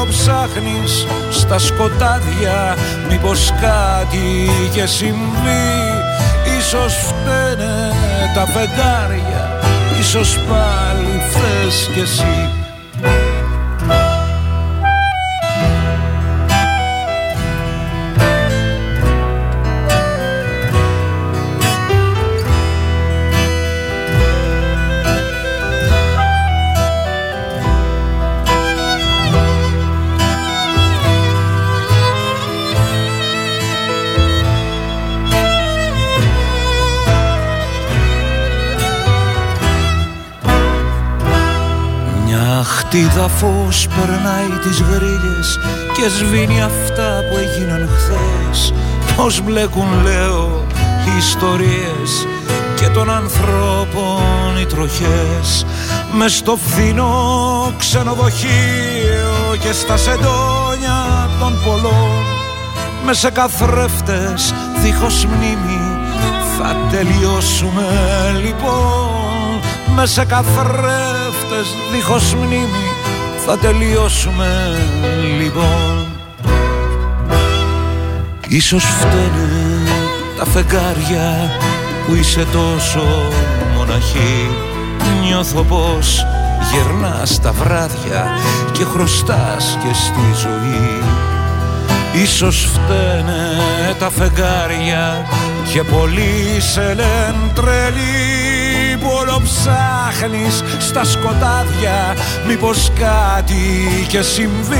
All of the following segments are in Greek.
όλο ψάχνεις στα σκοτάδια Μήπως κάτι είχε συμβεί. Ίσως φταίνε τα φεγγάρια Ίσως πάλι θες κι εσύ Χτίδα φως περνάει τις γρίλες και σβήνει αυτά που έγιναν χθες. Πώς μπλέκουν λέω οι ιστορίες και των ανθρώπων οι τροχές. Μες στο φθηνό ξενοδοχείο και στα σεντόνια των πολλών. Μες σε καθρέφτες δίχως μνήμη θα τελειώσουμε λοιπόν. Μες σε καθρέφτες νύχτες δίχως μνήμη θα τελειώσουμε λοιπόν. Ίσως φταίνε τα φεγγάρια που είσαι τόσο μοναχή. Νιώθω πως γερνάς τα βράδια και χρωστάς και στη ζωή. Ίσως φταίνε τα φεγγάρια και πολλοί σε λένε τρελή. που όλο ψάχνεις στα σκοτάδια Μήπως κάτι και συμβεί.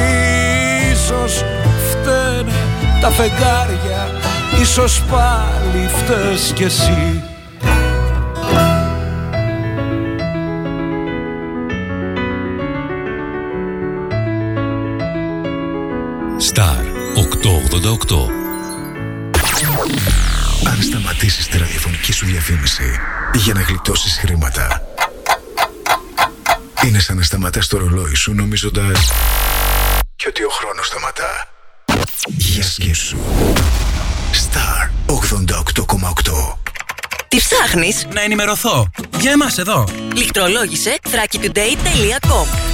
Ίσως φταίνε τα φεγγάρια Ίσως πάλι φταίς κι εσύ. Star 888 αν σταματήσεις τη ραδιοφωνική σου διαφήμιση για να γλιτώσεις χρήματα. Είναι σαν να σταματάς το ρολόι σου νομίζοντας και ότι ο χρόνος σταματά. Για σκέψου. Star 88,8 Τι ψάχνεις; Να ενημερωθώ. Για εμάς εδώ. Λιχτρολόγησε thrakitoday.com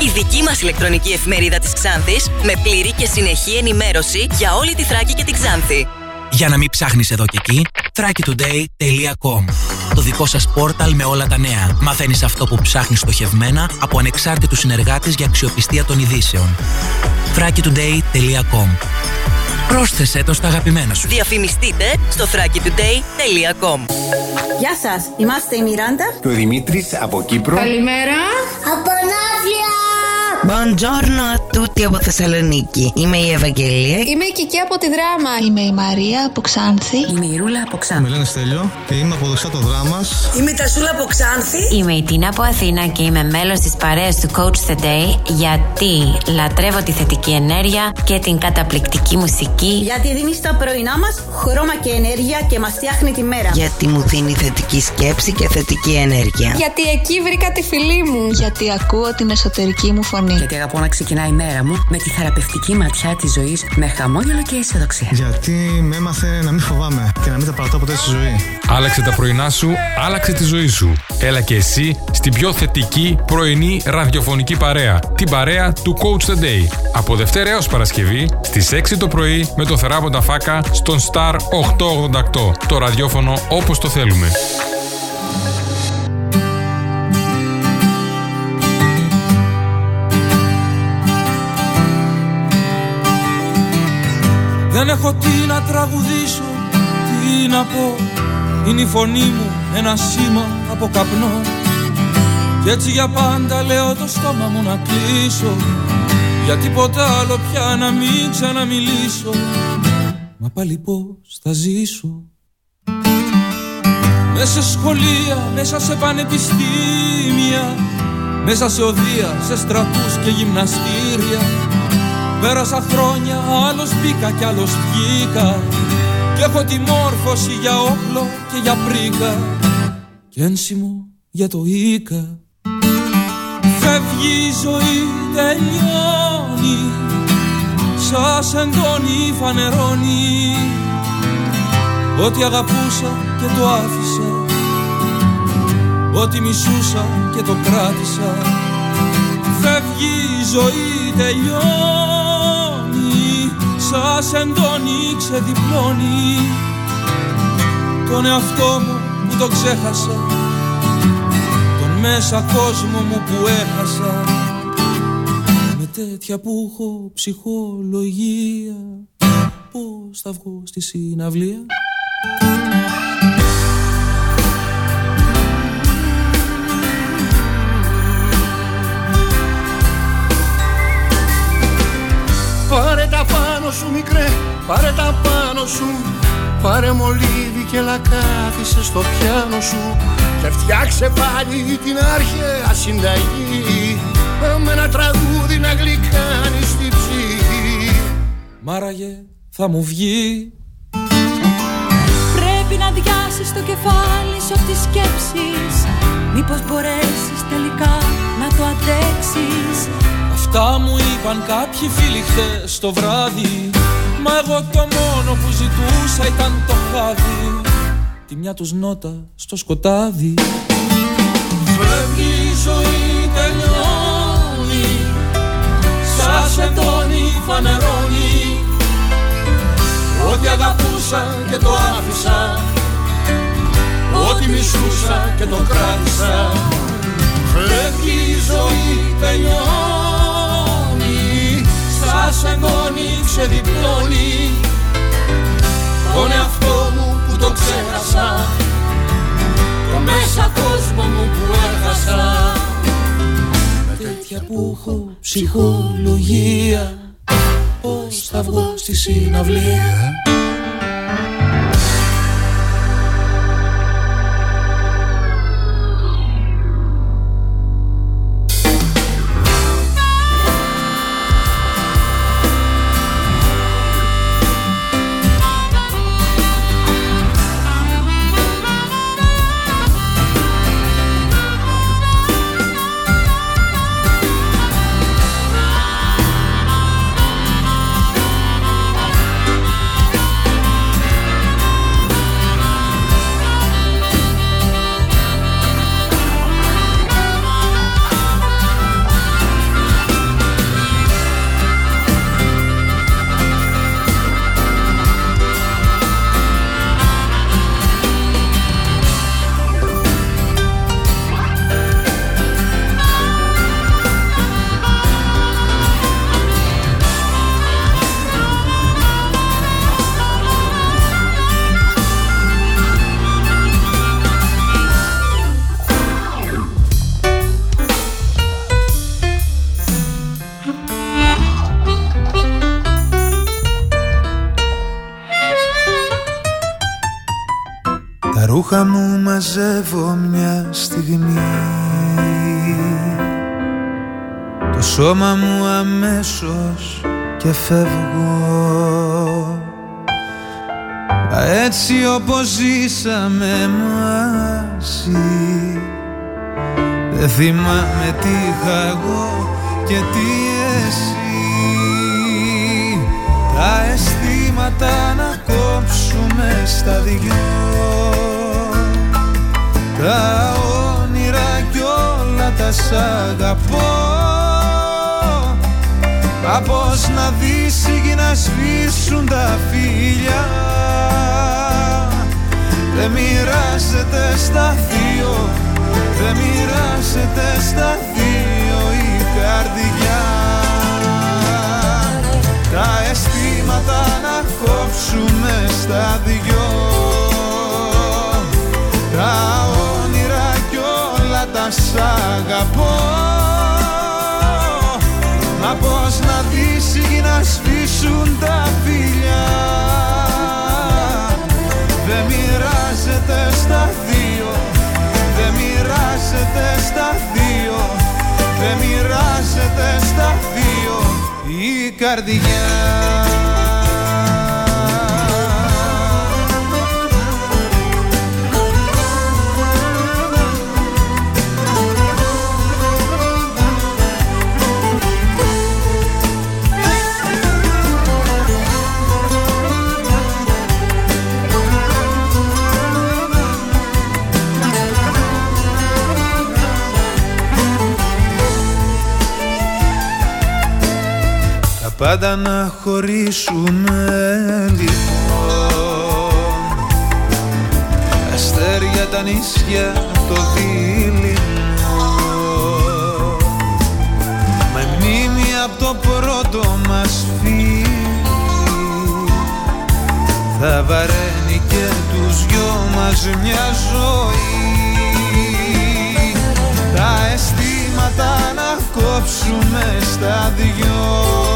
η δική μας ηλεκτρονική εφημερίδα της Ξάνθης με πλήρη και συνεχή ενημέρωση για όλη τη Θράκη και την Ξάνθη. Για να μην ψάχνεις εδώ και εκεί, thrakitoday.com Το δικό σας πόρταλ με όλα τα νέα. Μαθαίνεις αυτό που ψάχνεις στοχευμένα από ανεξάρτητους συνεργάτες για αξιοπιστία των ειδήσεων. thrakitoday.com Πρόσθεσέ το στα αγαπημένα σου. Διαφημιστείτε στο thrakitoday.com Γεια σας, είμαστε η Μιράντα και ο Δημήτρης από Κύπρο. Καλημέρα. Από Ναύλια. Buongiorno a tutti από Θεσσαλονίκη. Είμαι η Ευαγγελία. Είμαι η Κική από τη Δράμα. Είμαι η Μαρία από Ξάνθη. Είμαι η Ρούλα από Ξάνθη. Με λένε Στέλιο και είμαι από δεξιά το δράμα. Είμαι η Τασούλα από Ξάνθη. Είμαι η Τίνα από Αθήνα και είμαι μέλος της παρέας του Coach the Day γιατί λατρεύω τη θετική ενέργεια και την καταπληκτική μουσική. Γιατί δίνεις στα πρωινά μας χρώμα και ενέργεια και μας φτιάχνει τη μέρα. Γιατί μου δίνει θετική σκέψη και θετική ενέργεια. Γιατί εκεί βρήκα τη φιλή μου. Γιατί ακούω την εσωτερική μου φωνή. Γιατί αγαπώ να ξεκινάει η μέρα μου με τη θεραπευτική ματιά της ζωής με χαμόγελο και αισιοδοξία. Γιατί με έμαθε να μην φοβάμαι και να μην τα παρατώ ποτέ στη ζωή. Άλλαξε τα πρωινά σου, άλλαξε τη ζωή σου. Έλα και εσύ στην πιο θετική πρωινή ραδιοφωνική παρέα. Την παρέα του Coach the Day. Από Δευτέρα έως Παρασκευή στις 6 το πρωί με το θεράποντα φάκα στον Star 888. Το ραδιόφωνο όπως το θέλουμε. Δεν έχω τι να τραγουδήσω, τι να πω. Είναι η φωνή μου ένα σήμα από καπνό. Κι έτσι για πάντα λέω το στόμα μου να κλείσω. Για τίποτα άλλο πια να μην ξαναμιλήσω. Μα πάλι πώς θα ζήσω. Μέσα σε σχολεία, μέσα σε πανεπιστήμια Μέσα σε οδεία, σε στρατούς και γυμναστήρια Πέρασα χρόνια, άλλος μπήκα κι άλλος βγήκα. Κι έχω τη μόρφωση για όπλο και για πρίκα. Κι ένσημο για το οίκα. Φεύγει η ζωή, τελειώνει. Σας εντώνει, φανερώνει. Ό,τι αγαπούσα και το άφησα. Ό,τι μισούσα και το κράτησα. Φεύγει η ζωή τελειώνει Σας εντώνει ξεδιπλώνει. Τον εαυτό μου που το ξέχασα. Τον μέσα κόσμο μου που έχασα. Με τέτοια που έχω ψυχολογία Πώς θα βγω στη συναυλία; Σου μικρέ, πάρε τα πάνω σου. Πάρε μολύβι και λακάθισε στο πιάνο σου. Και φτιάξε πάλι την αρχαία συνταγή. Με ένα τραγούδι να γλυκάνεις στην ψυχή. Μάραγε θα μου βγει. Πρέπει να διάσεις το κεφάλι σου από τις σκέψεις. Μήπως μπορέσεις τελικά να το αντέξεις Αυτά μου είπαν κάποιοι φίλοι χτες το βράδυ. Μα εγώ το μόνο που ζητούσα ήταν το χάδι. Τη μια τους νότα στο σκοτάδι. Φεύγει η ζωή τελειώνει. Σας εντώνει φανερώνει. Ό,τι αγαπούσα και το άφησα. Ό,τι μισούσα και το κράτησα. Φεύγει η ζωή τελειώνει σας εγγόνι ξεδιπλώνει. Τον εαυτό μου που το ξέχασα Το μέσα κόσμο μου που έχασα. Με τέτοια που έχω ψυχολογία Πώς θα βγω στη συναυλία; Το σώμα μου αμέσως και φεύγω. Έτσι όπως ζήσαμε μαζί Δεν θυμάμαι τι είχα εγώ και τι εσύ. Τα αισθήματα να κόψουμε στα δυο. Τα όνειρα κι όλα τα σ' αγαπώ Μα πώς να δεις να σβήσουν τα φίλια Δεν μοιράζεται στα δύο Δεν μοιράζεται στα δύο η καρδιά. Τα αισθήματα να κόψουμε στα δυο. Τα τα σ' αγαπώ Μα πώς να δεις να σβήσουν τα φιλιά. Δεν μοιράζεται στα δύο Δεν μοιράζεται στα δύο Δεν μοιράζεται στα δύο η καρδιά πάντα να χωρίσουμε λοιπόν. Αστέρια τα νησιά το δίληνο Με μνήμη από το πρώτο μας φίλι Θα βαραίνει και τους δυο μας μια ζωή. Τα αισθήματα να κόψουμε στα δυο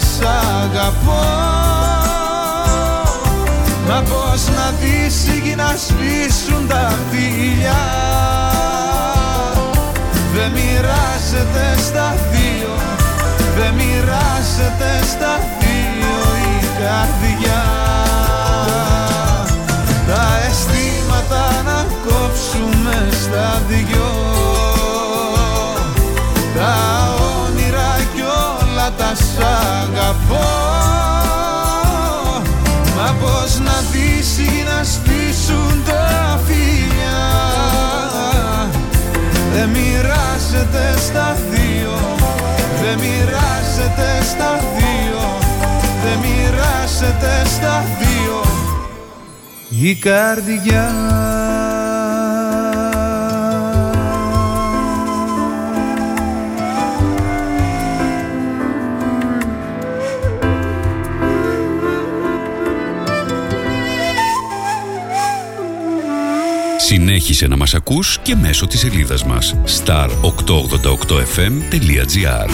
σ' αγαπώ. Μα πως να δεις ή να σβήσουν τα φιλιά. Δεν μοιράζεται στα δύο Δεν μοιράζεται στα δύο η καρδιά. Τα αισθήματα να κόψουμε στα δυο αγαπώ Μα πως να δεις ή να σβήσουν τα φιλιά. Δεν μοιράζεται στα δύο Δεν μοιράζεται στα δύο Δεν μοιράζεται στα δύο. Η καρδιά Συνέχισε να μας ακούς και μέσω της σελίδας μας star888fm.gr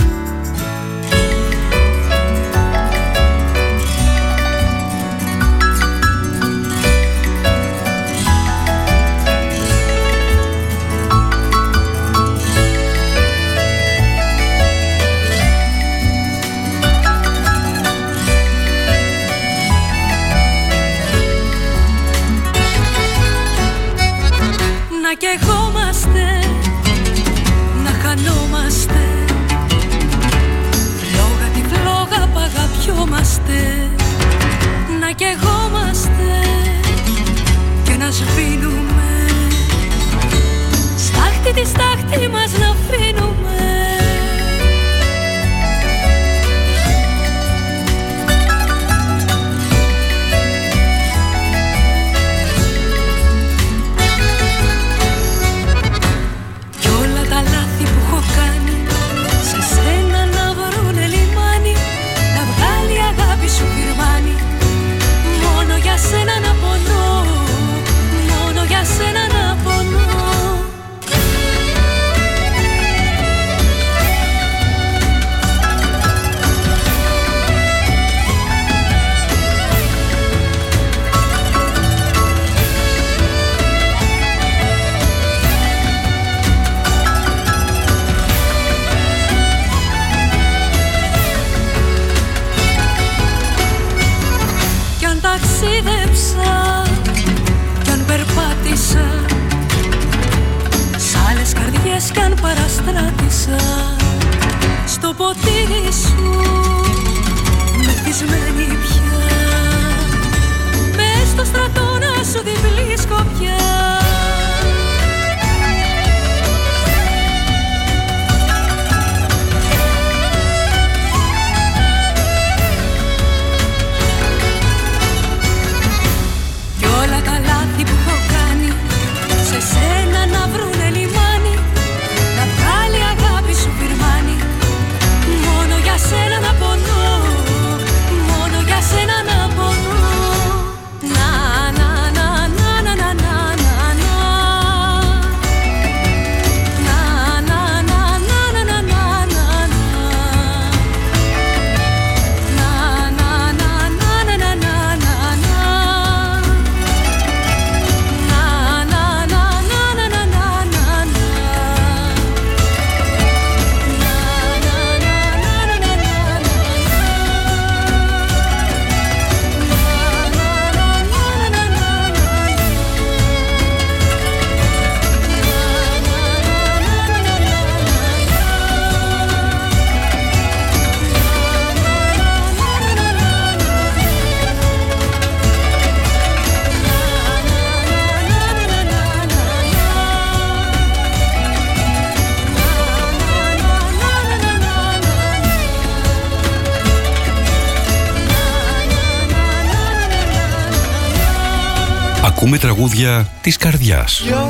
Ακούμε τραγούδια της καρδιάς. Για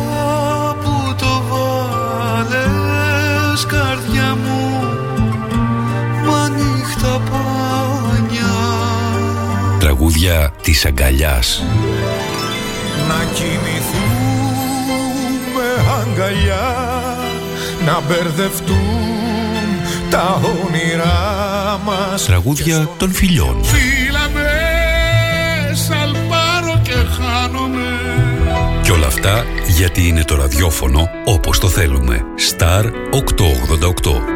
που το βάλες καρδιά μου Μα νύχτα πάνια Τραγούδια της αγκαλιάς. Να κοιμηθούμε αγκαλιά Να μπερδευτούν τα όνειρά μας Τραγούδια των φιλιών. Και όλα αυτά γιατί είναι το ραδιόφωνο όπως το θέλουμε. Star 888.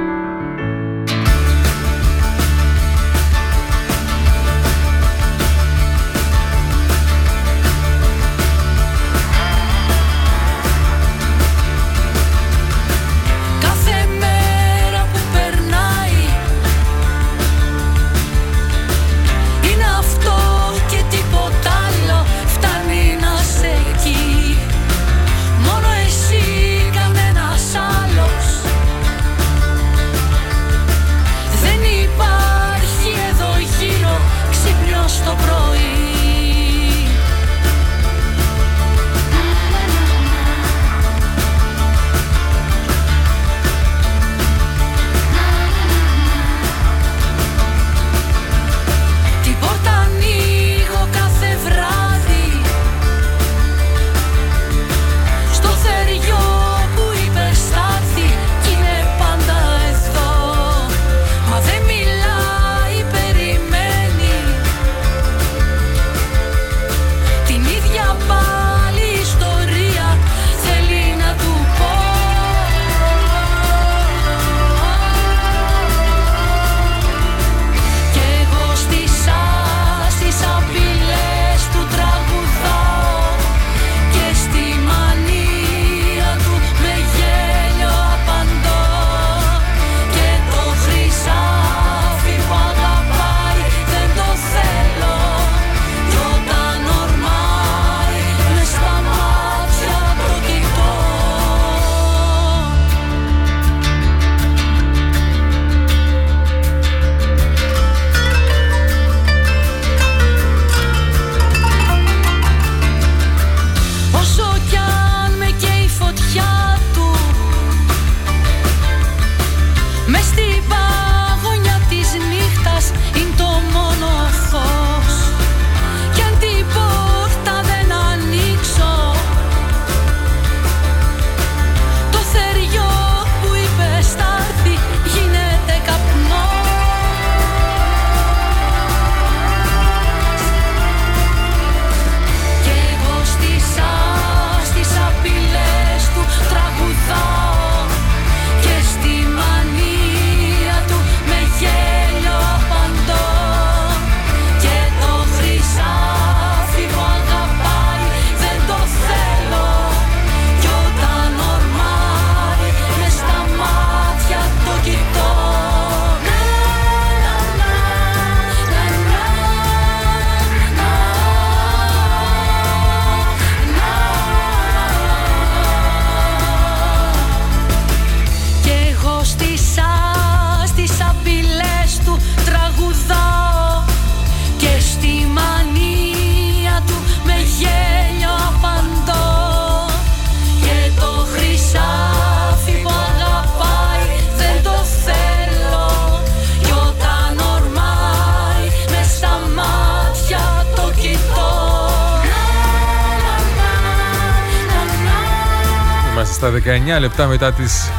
Στα 19 λεπτά μετά τις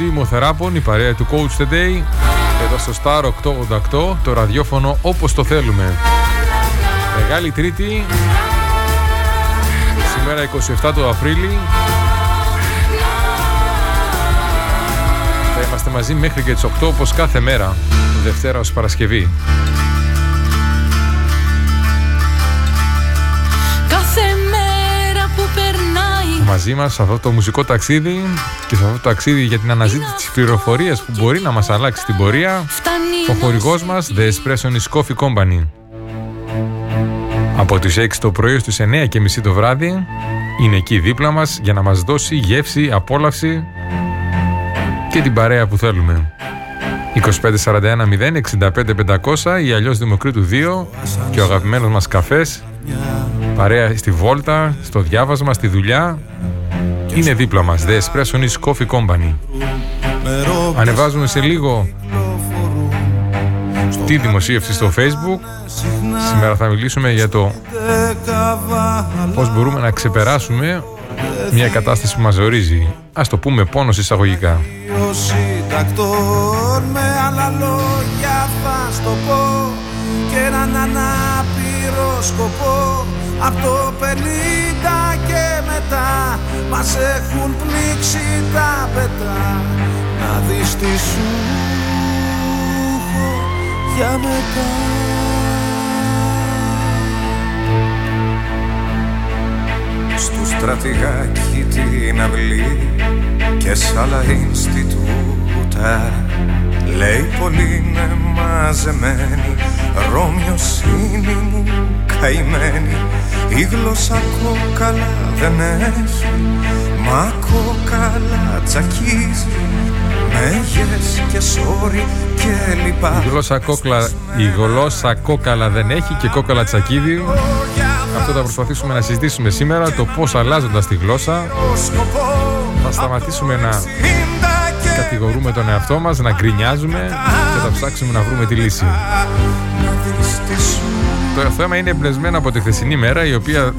6 Μοθεράπων, η παρέα του Coach the Day εδώ στο Star 888, το ραδιόφωνο όπως το θέλουμε. Μεγάλη Τρίτη, σήμερα 27 του Απρίλη. Θα είμαστε μαζί μέχρι και τις 8 όπως κάθε μέρα, Δευτέρα ως Παρασκευή. Μαζί μας σε αυτό το μουσικό ταξίδι και σε αυτό το ταξίδι για την αναζήτηση της πληροφορίας που μπορεί να μας αλλάξει την πορεία ο χορηγός μας The Espresso Coffee Company. Από τις 6 το πρωί στις 9 και μισή το βράδυ είναι εκεί δίπλα μας για να μας δώσει γεύση, απόλαυση και την παρέα που θέλουμε. 2541 0 65 500 ή αλλιώς Δημοκρίτου 2 και ο αγαπημένος μας καφές παρέα στη βόλτα, στο διάβασμα, στη δουλειά. Είναι δίπλα μας, The Espresso News Coffee Company. Ανεβάζουμε σε λίγο τη δημοσίευση στο facebook Σήμερα θα μιλήσουμε για το πώς μπορούμε να ξεπεράσουμε μια κατάσταση που μας ορίζει Ας το πούμε πόνος εισαγωγικά με άλλα λόγια θα στο πω και έναν ανάπηρο σκοπό από το 50 και μετά μας έχουν πνίξει τα πετά να δεις τι σου για μετά. Στου στρατηγάκι την αυλή και σ' άλλα Ινστιτούτα Λέει πολύ είναι μαζεμένη Ρώμιος είναι μου καημένη. Η γλώσσα κόκαλα δεν έχει Μα κόκαλα τσακίζει. Μέγες και σόρι και λοιπά Η γλώσσα, κόκλα, η γλώσσα κόκαλα δεν έχει και κόκαλα τσακίδι Αυτό θα προσπαθήσουμε να συζητήσουμε σήμερα Το πώς αλλάζοντας τη γλώσσα Θα σταματήσουμε να κατηγορούμε τον εαυτό μας, να γκρινιάζουμε και θα ψάξουμε να βρούμε τη λύση. Το θέμα είναι εμπνευσμένο από τη χθεσινή μέρα η οποία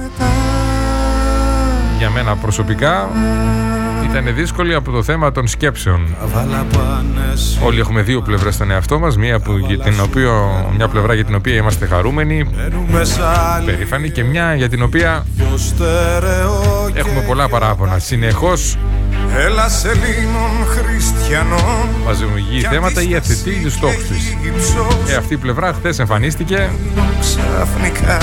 για μένα προσωπικά ήταν δύσκολη από το θέμα των σκέψεων. Όλοι έχουμε δύο πλευρές στον εαυτό μας, μία που, για την οποία, μια πλευρά για την οποία είμαστε χαρούμενοι, περήφανοι και μια για την οποία έχουμε πολλά παράπονα. Συνεχώς Έλα Ελλήνων χριστιανών Μαζεμογεί θέματα ή αθετεί του στόχου της. Και αυτή η πλευρά χθες εμφανίστηκε. Ξαφνικά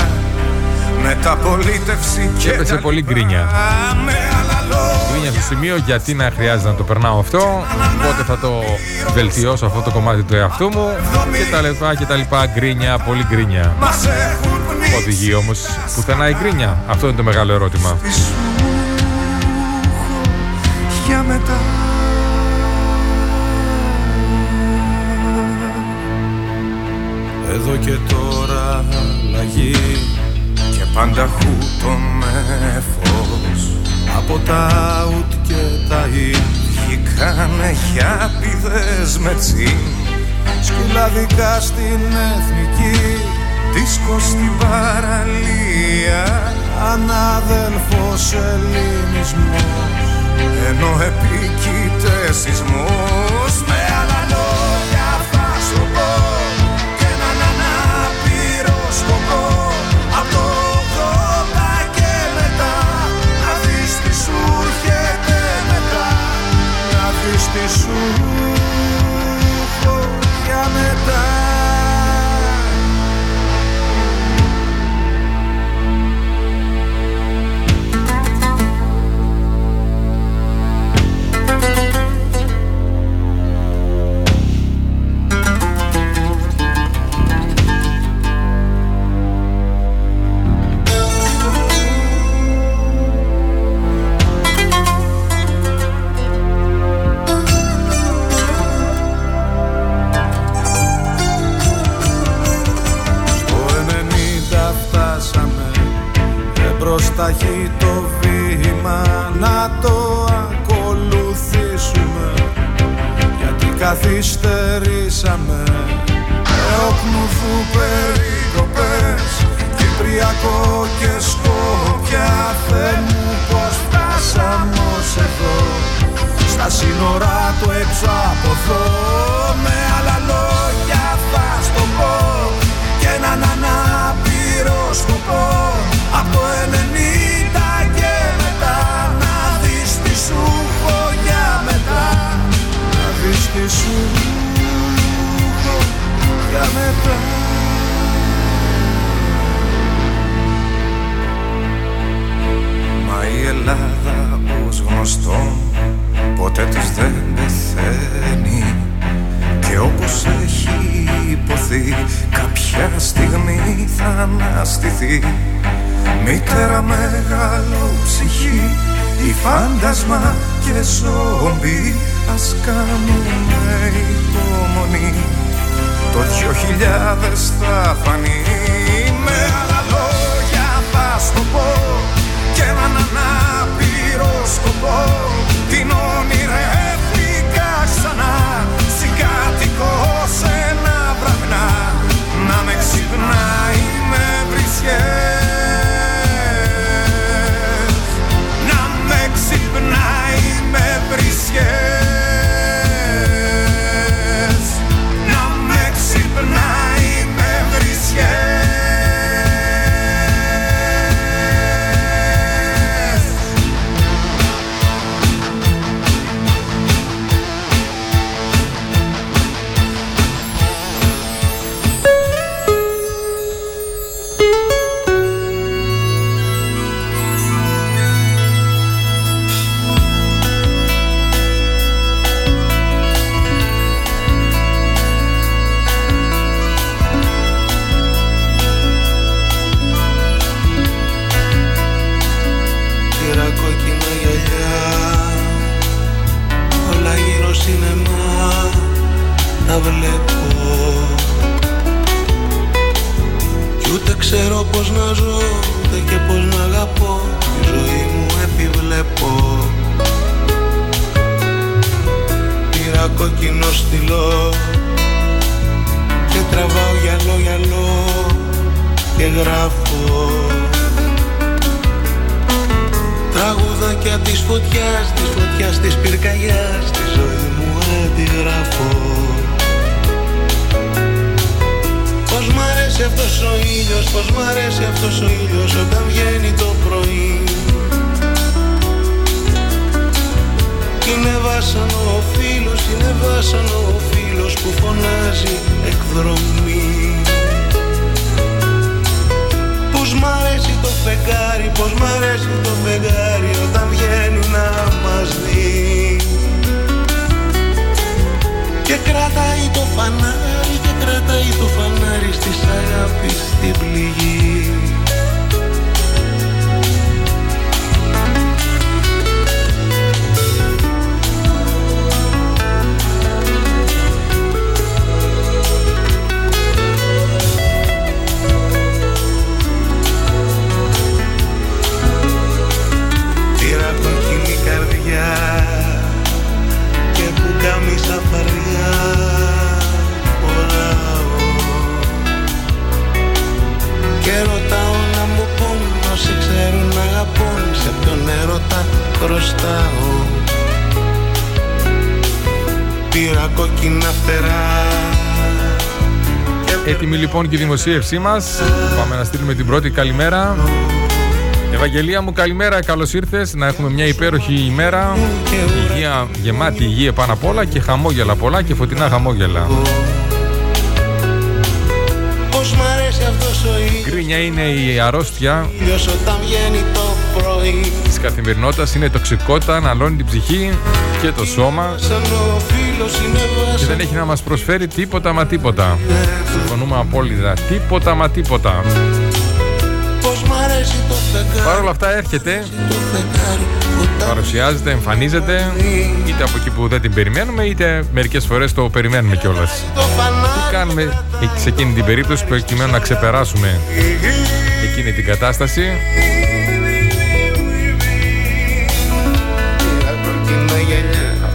μεταπολίτευση και έπεσε πολύ γκρίνια. Γκρίνια στο σημείο γιατί να χρειάζεται να το περνάω αυτό, πότε θα το βελτιώσω αυτό το κομμάτι του εαυτού μου και τα λοιπά και τα λοιπά. Γκρίνια, πολύ γκρίνια. Οδηγεί όμως πουθενά η γκρίνια. Αυτό είναι το μεγάλο ερώτημα για μετά. Εδώ και τώρα αλλαγή και πάντα χούτο με φως. Από τα ουτ και τα ι Βγήκανε για πηδές με τσιν. Σκυλαδικά στην εθνική Δίσκο στην παραλία. Ανάδελφος ελληνισμός ενώ επίκειται σεισμός Με άλλα λόγια θα σου πω Και έναν ανάπηρο σκοπό. Απ' το 80 και μετά Να δεις τι σου έρχεται μετά. Να δεις τι σου ταχύ το βήμα να το ακολουθήσουμε. Γιατί καθυστερήσαμε. Εοκνουθού περικοπές Κυπριακό και Σκόπια Θεέ μου πως φτάσαμε ως εδώ. Στα σύνορα του έξω μετά Μα η Ελλάδα ως γνωστό ποτέ της δεν πεθαίνει. Και όπως έχει υποθεί κάποια στιγμή θα αναστηθεί. Μήτερα μεγάλο ψυχή η φάντασμα και ζόμπι ας κάνουμε υπομονή το δυο χιλιάδες θα φανεί. Με άλλα λόγια θα στο πω και έναν ανάπηρο σκοπό. Την όνειρεύτηκα ξανά. Συγκάτοικο σε ένα βραδινά να με ξυπνάει με βρισιές κόκκινο στυλό. Και τραβάω γυαλό γυαλό Και γράφω. Τραγουδάκια της φωτιάς, της φωτιάς της πυρκαγιάς Τη ζωή μου αντιγράφω. Πως μ' αρέσει αυτός ο ήλιος, πως μ' αρέσει αυτός ο ήλιος Όταν βγαίνει το πρωί Είναι βάσανο ο φίλος, είναι βάσανο ο φίλος Που φωνάζει εκδρομή. Πως μ' αρέσει το φεγγάρι, πως μ' αρέσει το φεγγάρι Όταν βγαίνει να μας δει. Και κρατάει το φανάρι, και κρατάει το φανάρι Στις αγάπης στην πληγή χρωστάω Πήρα κόκκινα φτερά. Έτοιμη λοιπόν και η δημοσίευσή μας. Πάμε να στείλουμε την πρώτη καλημέρα. Ευαγγελία μου καλημέρα, καλώς ήρθες. Να έχουμε μια υπέροχη ημέρα. Υγεία, γεμάτη υγεία πάνω απ' όλα Και χαμόγελα πολλά και φωτεινά χαμόγελα. Πως μ' αρέσει αυτός ο ήλιος Γκρίνια είναι η αρρώστια όταν βγαίνει το πρωί της καθημερινότητας Είναι τοξικότητα, αναλώνει την ψυχή και το σώμα Σαν ο φίλος είναι και βάσανο δεν έχει να μας προσφέρει τίποτα μα τίποτα. Συμφωνούμε απόλυτα. Τίποτα μα τίποτα. Πως μ' αρέσει το φεγγάρι Παρ' όλα αυτά έρχεται, το φεγγάρι που παρουσιάζεται, εμφανίζεται είτε από εκεί που δεν την περιμένουμε είτε μερικές φορές το περιμένουμε κιόλας. το φανάρι Τι κάνουμε σε εκείνη την περίπτωση προκειμένου να ξεπεράσουμε εκείνη την κατάσταση.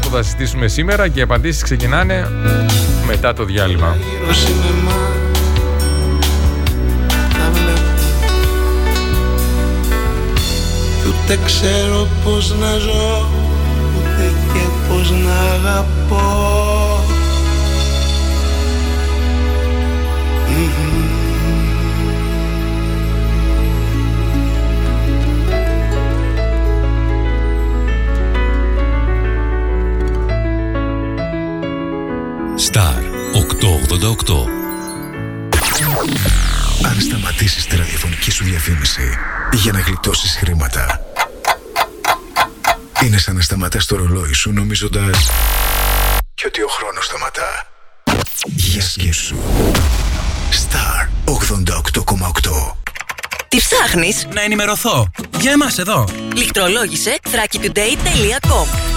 Γυαλιά Αυτό θα συζητήσουμε σήμερα και οι απαντήσεις ξεκινάνε μετά το διάλειμμα. γύρω σινεμά Τα βλέπω Κι ούτε ξέρω πως να ζω Ούτε και πως να αγαπώ Αν σταματήσεις τη ραδιοφωνική σου διαφήμιση για να γλιτώσεις χρήματα, είναι σαν να σταματάς το ρολόι σου νομίζοντας και ότι ο χρόνος σταματά. Για σκέψου. Star 88,8 Τι ψάχνεις; Να ενημερωθώ. Για εμάς εδώ. Λιχτρολόγησε thrakitoday.com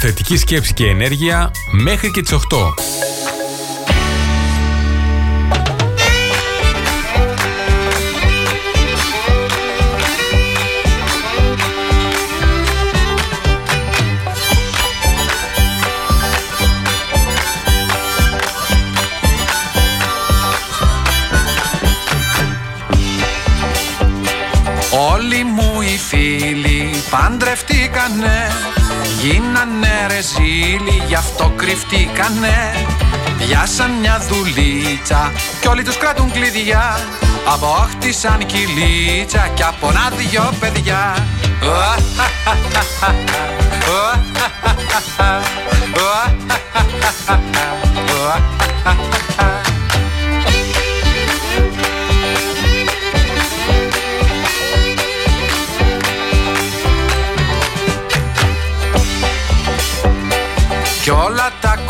Θετική σκέψη και ενέργεια μέχρι και τις 8. Όλοι μου οι φίλοι παντρευτήκανε Γίνανε ρε ζήλοι, γι' αυτό κρυφτήκανε. Πιάσαν μια δουλίτσα κι όλοι τους κρατούν κλειδιά. Απόκτησαν κυλίτσα κι από ένα δυο παιδιά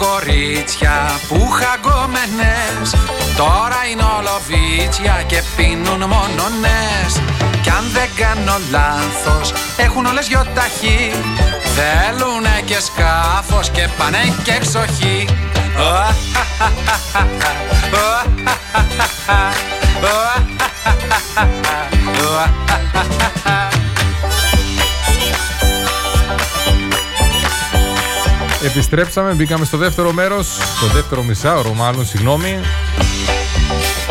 κορίτσια που χαγκόμενες Τώρα είναι όλο βίτσια και πίνουν μόνο νες Κι αν δεν κάνω λάθος έχουν όλες γιοταχή Θέλουνε και σκάφος και πάνε και εξοχή Επιστρέψαμε, μπήκαμε στο δεύτερο μέρος, στο δεύτερο μισάωρο μάλλον, συγγνώμη.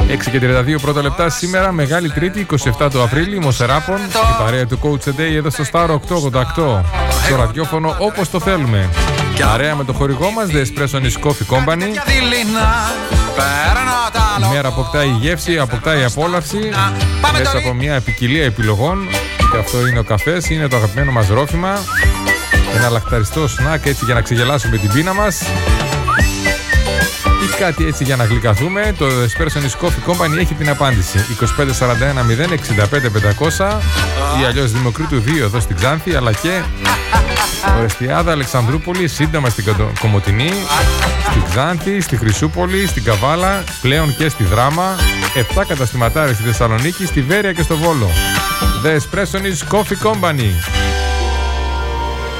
6 και 32 πρώτα λεπτά σήμερα, Μεγάλη Τρίτη, 27 του Απρίλη, Μοσεράπων, η παρέα του Coach Today εδώ στο Star 888, στο ραδιόφωνο όπως το θέλουμε. Παρέα με το χορηγό μας, The Espresso Nice Coffee Company. Η μέρα αποκτάει γεύση, αποκτάει απόλαυση μέσα από μια ποικιλία επιλογών. Και αυτό είναι ο καφές, είναι το αγαπημένο μας ρόφημα. Ένα λακταριστό σνακ έτσι για να ξεγελάσουμε την πείνα μας ή κάτι έτσι για να γλυκαθούμε, το Espresso Nice Coffee Company έχει την απάντηση. 2541 065 500 ή αλλιώς Δημοκρίτου 2 εδώ στην Ξάνθη, αλλά και Ορεστιάδα, Αλεξανδρούπολη, σύντομα στην Κομωτινή, στη Ξάνθη, στη Χρυσούπολη, στην Καβάλα, πλέον και στη Δράμα, 7 καταστηματάρες στη Θεσσαλονίκη, στη Βέρεια και στο Βόλο. The Espresso Nice Coffee Company.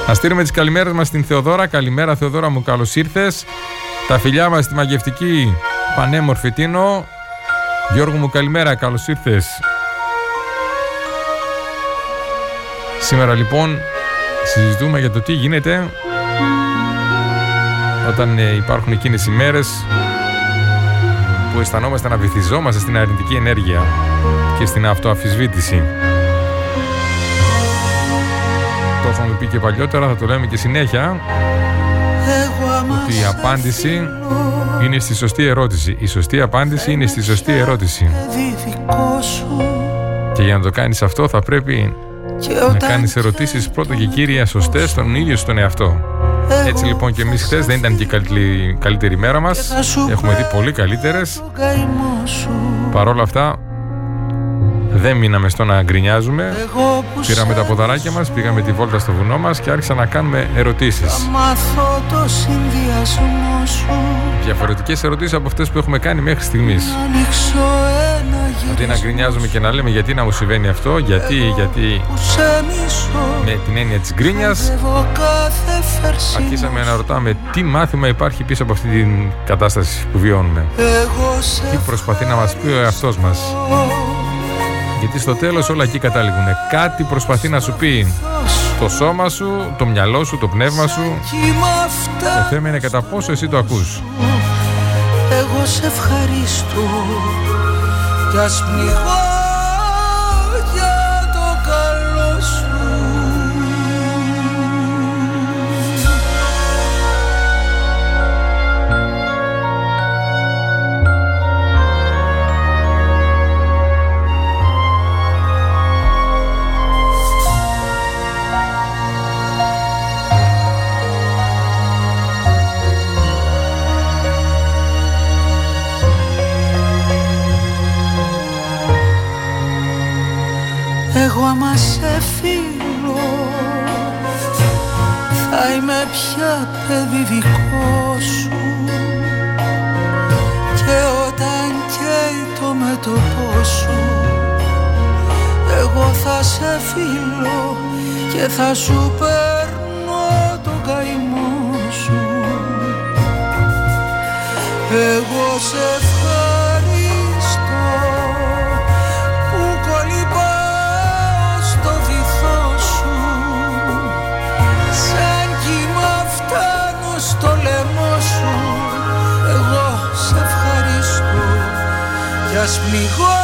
Να στείλουμε τις καλημέρες μας στην Θεοδόρα. Καλημέρα, Θεοδόρα μου, καλώς ήρθες. Τα φιλιά μας στη μαγευτική πανέμορφη Τίνο. Γιώργο μου, καλημέρα, καλώς ήρθες. Σήμερα λοιπόν συζητούμε για το τι γίνεται όταν ε, υπάρχουν εκείνες οι μέρες που αισθανόμαστε να βυθιζόμαστε στην αρνητική ενέργεια και στην αυτοαφισβήτηση. Το έχουμε πει και παλιότερα, θα το λέμε και συνέχεια ότι η απάντηση είναι στη σωστή ερώτηση. Η σωστή απάντηση είναι στη σωστή ερώτηση. Και για να το κάνεις αυτό θα πρέπει να κάνεις ερωτήσεις πρώτα και κύρια σωστές στον ίδιο στον εαυτό. Έτσι λοιπόν και εμείς χθες δεν ήταν και η καλύτερη, καλύτερη μέρα μας. Έχουμε δει πολύ καλύτερες. Παρ' όλα αυτά δεν μείναμε στο να γκρινιάζουμε. Πήραμε τα ποδαράκια μας, πήγαμε τη βόλτα στο βουνό μας και άρχισα να κάνουμε ερωτήσεις. Διαφορετικές ερωτήσεις από αυτές που έχουμε κάνει μέχρι στιγμής. Αντί να γκρινιάζουμε και να λέμε γιατί να μου συμβαίνει αυτό, γιατί, γιατί με την έννοια της γκρίνιας αρχίσαμε να ρωτάμε τι μάθημα υπάρχει πίσω από αυτή την κατάσταση που βιώνουμε. Τι προσπαθεί να μας πει ο εαυτός μας. Γιατί στο τέλος όλα εκεί καταλήγουν. Κάτι προσπαθεί να σου πει το σώμα σου, το μυαλό σου, το πνεύμα σου. Το θέμα είναι κατά πόσο εσύ το ακούς. Εγώ σε ευχαριστώ κι ας πνιγώ άμα σε φίλο Θα είμαι πια παιδί δικό σου. Και όταν καίει το μέτωπό σου Εγώ θα σε φίλο και θα σου παίρνω το καημό σου. Εγώ σε Ας πληγώ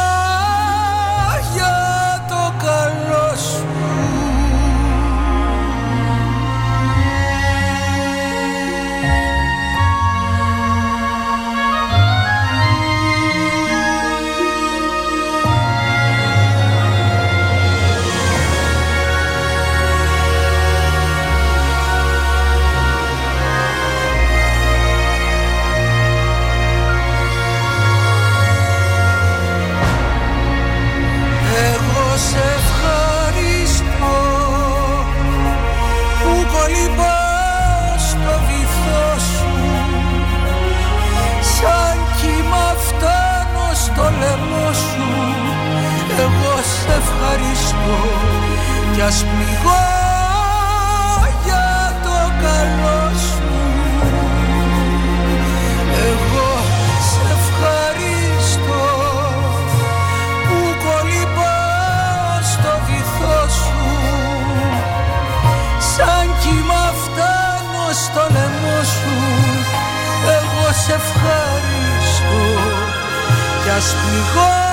κι ας πληγώ για το καλό σου. Εγώ σε ευχαριστώ που κολυμπάω στο βυθό σου. Σαν κύμα φτάνω στο λαιμό σου. Εγώ σε ευχαριστώ. Κι ας πληγώ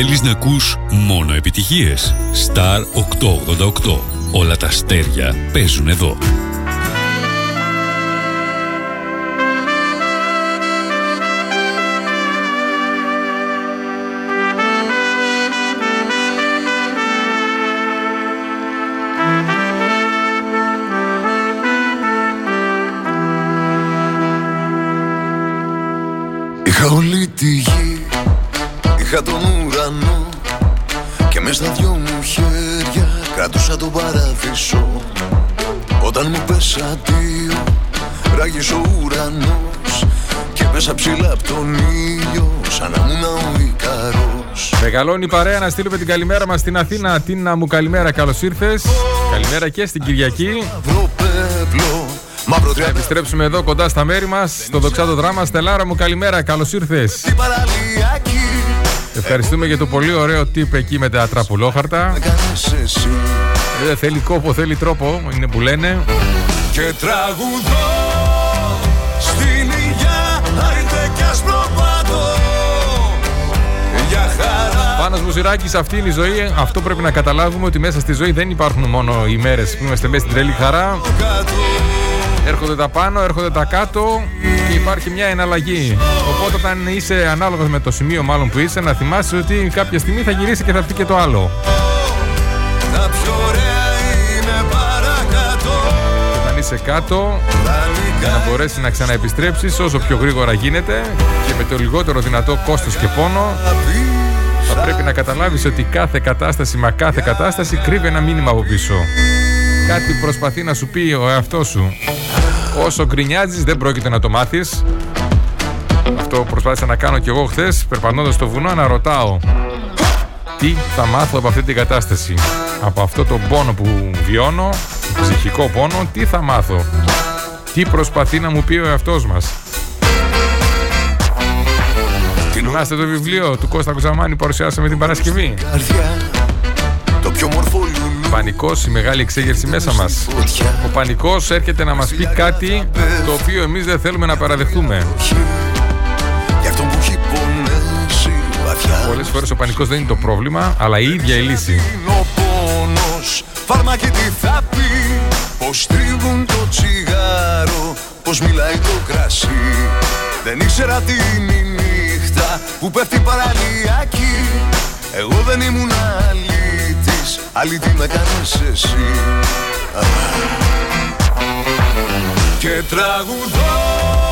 Θέλεις να ακούς μόνο επιτυχίες; Star 888. Όλα τα αστέρια παίζουν εδώ. Είχα όλη τη γη, είχα τον και μες στα δυο μου χέρια κρατούσα τον παράδεισο. Όταν μου πες αντίο ράγισε ο ουρανός Και μέσα ψηλά από τον ήλιο σαν να ήμουν ο Ικαρός. Μεγαλώνει παρέα να στείλουμε την καλημέρα μας στην Αθήνα. Τίνα μου καλημέρα καλώς ήρθες. Καλημέρα και στην Κυριακή. Θα επιστρέψουμε εδώ κοντά στα μέρη μας, στο δοξάτο δράμας. Στελάρα μου, καλημέρα, καλώς ήρθες. Ευχαριστούμε για το πολύ ωραίο τύπ εκεί με τα τραπουλόχαρτα. Δεν θέλει κόπο, θέλει τρόπο, είναι που λένε. Και τραγουδώ στην υγειά, και για χαρά. Πάνος Μουζηράκης, αυτή είναι η ζωή. Αυτό πρέπει να καταλάβουμε ότι μέσα στη ζωή δεν υπάρχουν μόνο οι μέρες που είμαστε μέσα στην τρελή χαρά. Έρχονται τα πάνω, έρχονται τα κάτω και υπάρχει μια εναλλαγή. Οπότε όταν είσαι ανάλογος με το σημείο μάλλον που είσαι, να θυμάσαι ότι κάποια στιγμή θα γυρίσει και θα πει και το άλλο. Και όταν είσαι κάτω, για να μπορέσεις να ξαναεπιστρέψεις όσο πιο γρήγορα γίνεται και με το λιγότερο δυνατό κόστος και πόνο, θα πρέπει να καταλάβεις ότι κάθε κατάσταση, μα κάθε κατάσταση κρύβει ένα μήνυμα από πίσω. Κάτι προσπαθεί να σου πει ο εαυτός σου. Όσο γκρινιάζεις, δεν πρόκειται να το μάθεις. Αυτό προσπάθησα να κάνω κι εγώ χθες, περπατώντας στο βουνό, να ρωτάω τι θα μάθω από αυτή την κατάσταση; Από αυτό το πόνο που βιώνω, ψυχικό πόνο, τι θα μάθω; Τι προσπαθεί να μου πει ο εαυτός μας; Θυμάστε το βιβλίο του Κώστα Κουζαμάνη που παρουσιάσαμε την Παρασκευή; Το πιο Πανικός, η μεγάλη εξέγερση μέσα μας. Ο πανικός έρχεται να μας πει κάτι το οποίο εμείς δεν θέλουμε να παραδεχτούμε. Πολλές φορές ο πανικός δεν είναι το πρόβλημα, αλλά η ίδια η λύση. Φάρμακι τι θα πει, πως τρίβουν το τσιγάρο, πως μιλάει το κρασί. Δεν ήξερα τι είναι η νύχτα που πέφτει παραλιακή, εγώ δεν ήμουν αλήτης Άλλη τι με κάνεις εσύ. Και τραγουδώ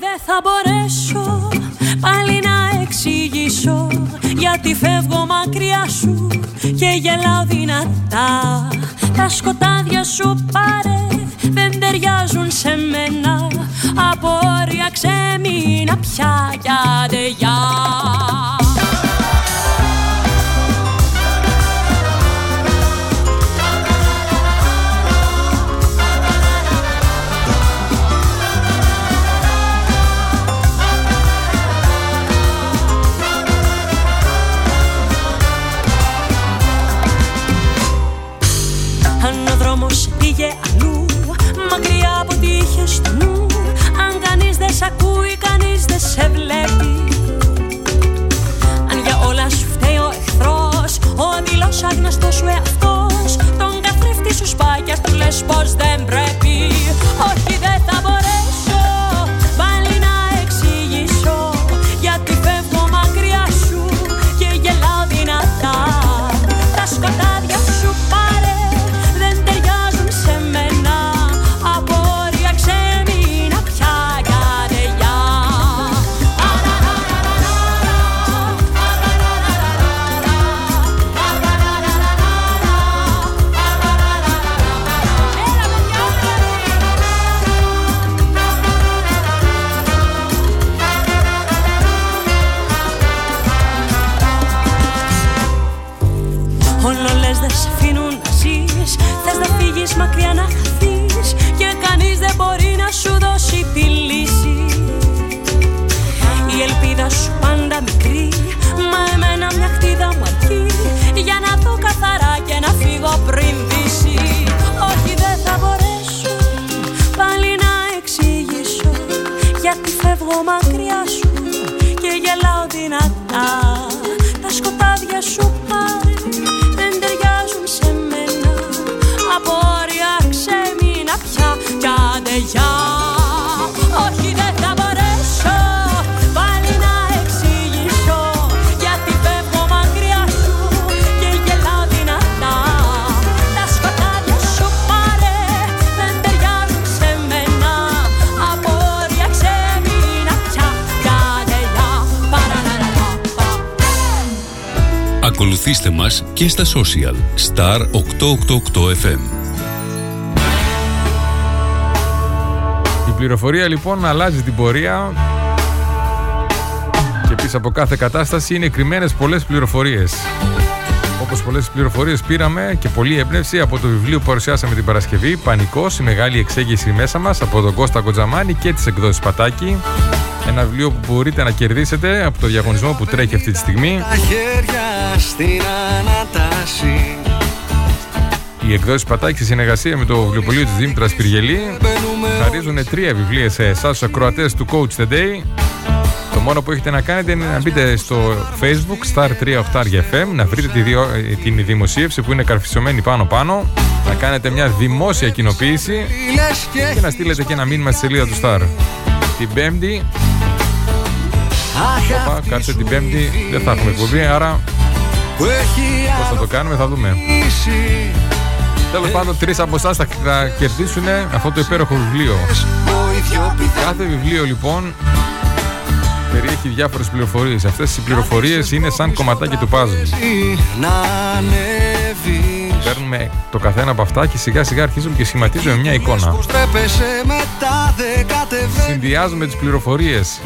δεν θα μπορέσω πάλι να εξηγήσω Γιατί φεύγω μακριά σου και γελάω δυνατά. Τα σκοτάδια σου πάρε δεν ταιριάζουν σε μένα. Απόρρια ξέμεινα πια κι Bosch, Bosch d'Embre FM. Η πληροφορία λοιπόν αλλάζει την πορεία και πίσω από κάθε κατάσταση είναι κρυμμένες πολλές πληροφορίες. Όπως πολλές πληροφορίες πήραμε και πολλή έμπνευση από το βιβλίο που παρουσιάσαμε την Παρασκευή «Πανικός, η μεγάλη εξέγηση μέσα μας» από τον Κώστα Κοντζαμάνη και τις εκδόσεις Πατάκη. Ένα βιβλίο που μπορείτε να κερδίσετε από το διαγωνισμό που τρέχει αυτή τη στιγμή. Τα χέρια στην ανατάση Οι εκδόσει Πατάκη σε συνεργασία με το βιβλιοπωλείο της Δήμητρας Πυργελή χαρίζουν τρία βιβλία σε εσάς, του ακροατές του Coach the Day. Το μόνο που έχετε να κάνετε είναι να μπείτε στο Facebook Star 38 FM, να βρείτε τη διο- την δημοσίευση που είναι καρφισωμένη πάνω-πάνω, να κάνετε μια δημόσια κοινοποίηση και να στείλετε και ένα μήνυμα στη σελίδα του Star. Την Πέμπτη, Οπα, κάτσε την Πέμπτη, δεν θα έχουμε εκπομπή, άρα που έχει πώς θα το κάνουμε θα δούμε. Αφήσει Τέλος πάντων, τρεις από εσάς θα, θα κερδίσουν αυτό το υπέροχο βιβλίο. Κάθε βιβλίο λοιπόν περιέχει διάφορες πληροφορίες. Αυτές οι πληροφορίες είναι σαν κομματάκι του puzzle. να ανέβει Παίρνουμε το καθένα από αυτά και σιγά σιγά αρχίζουμε και σχηματίζουμε μια εικόνα. Τρέπεσαι μετά δεν κατεβαίνει Συνδυάζουμε τις πληροφορίες.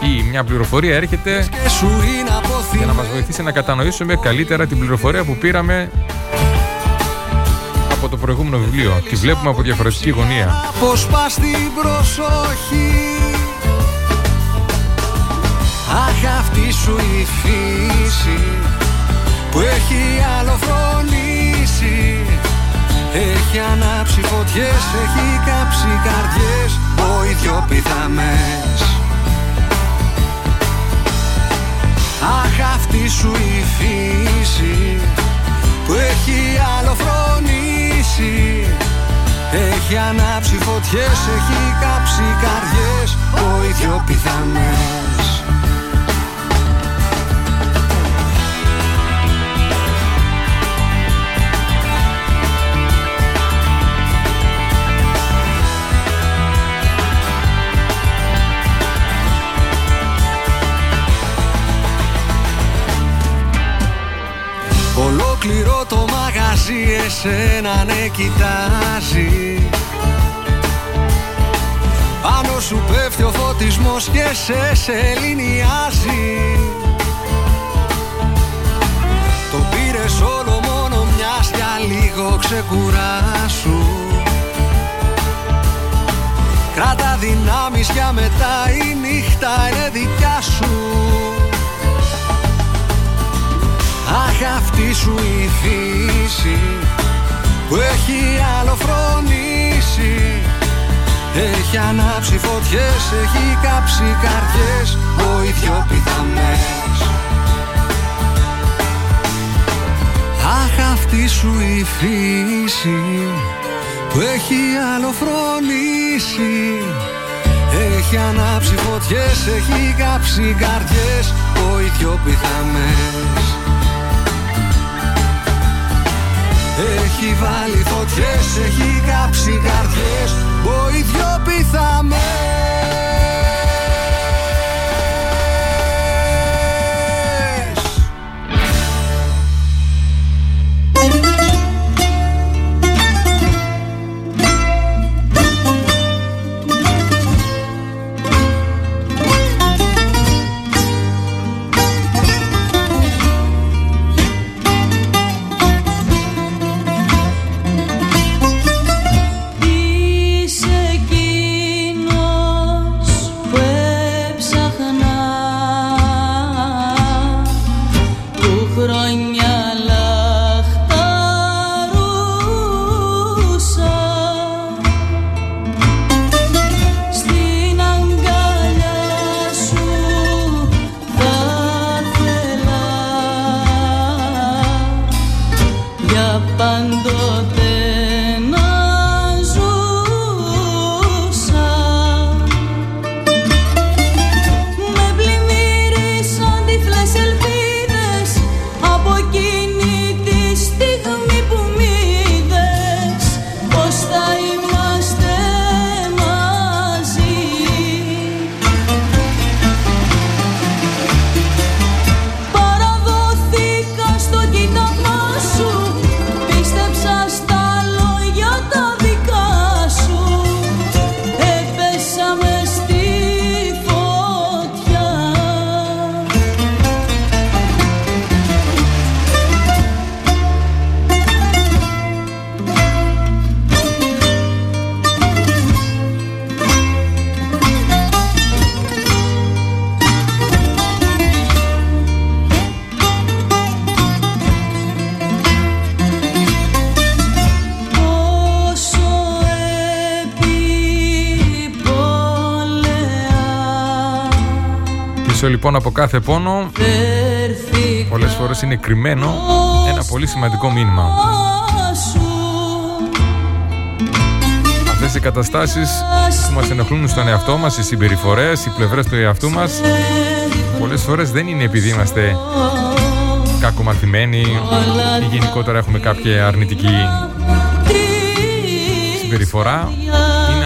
Ή μια πληροφορία έρχεται και σου είναι από για να μας βοηθήσει να κατανοήσουμε καλύτερα την πληροφορία που πήραμε από το προηγούμενο βιβλίο. Τη βλέπουμε από διαφορετική γωνία. Αποσπάς την προσοχή Αχ αυτή σου η φύση που έχει άλλο φρονήσει έχει ανάψει φωτιές, έχει κάψει καρδιές Ο ίδιο πηδαμές Αχ αυτή σου η φύση Που έχει άλλο φρονήσει Έχει ανάψει φωτιές, έχει κάψει καρδιές. Ο ίδιο πηδαμές μαγαζί εσένα ναι κοιτάζει. Πάνω σου πέφτει ο φωτισμός και σε σεληνιάζει. Το πήρες όλο μόνο μιας για λίγο ξεκουράσου. Κράτα δυνάμεις για μετά η νύχτα είναι δικιά σου Αχ αυτή σου η φύση που έχει άλλο φρονήσει Έχει ανάψει φωτιές, έχει κάψει καρδιές Ο ίδιος πηδαμές Αχ αυτή σου η φύση που έχει άλλο φρονήσει έχει ανάψει φωτιές, έχει κάψει καρδιές Ο ίδιος πηδαμές Έχει βάλει φωτιές, έχει κάψει καρδιές Ο ίδιο Είσαι Πίσω λοιπόν από κάθε πόνο, Έρθηκα πολλές φορές είναι κρυμμένο ένα πολύ σημαντικό μήνυμα. σου Αυτές οι καταστάσεις που μας ενοχλούν στον εαυτό μας, οι συμπεριφορές, οι πλευρές του εαυτού μας, πολλές φορές δεν είναι επειδή είμαστε κακομαθημένοι ή γενικότερα έχουμε κάποια αρνητική συμπεριφορά.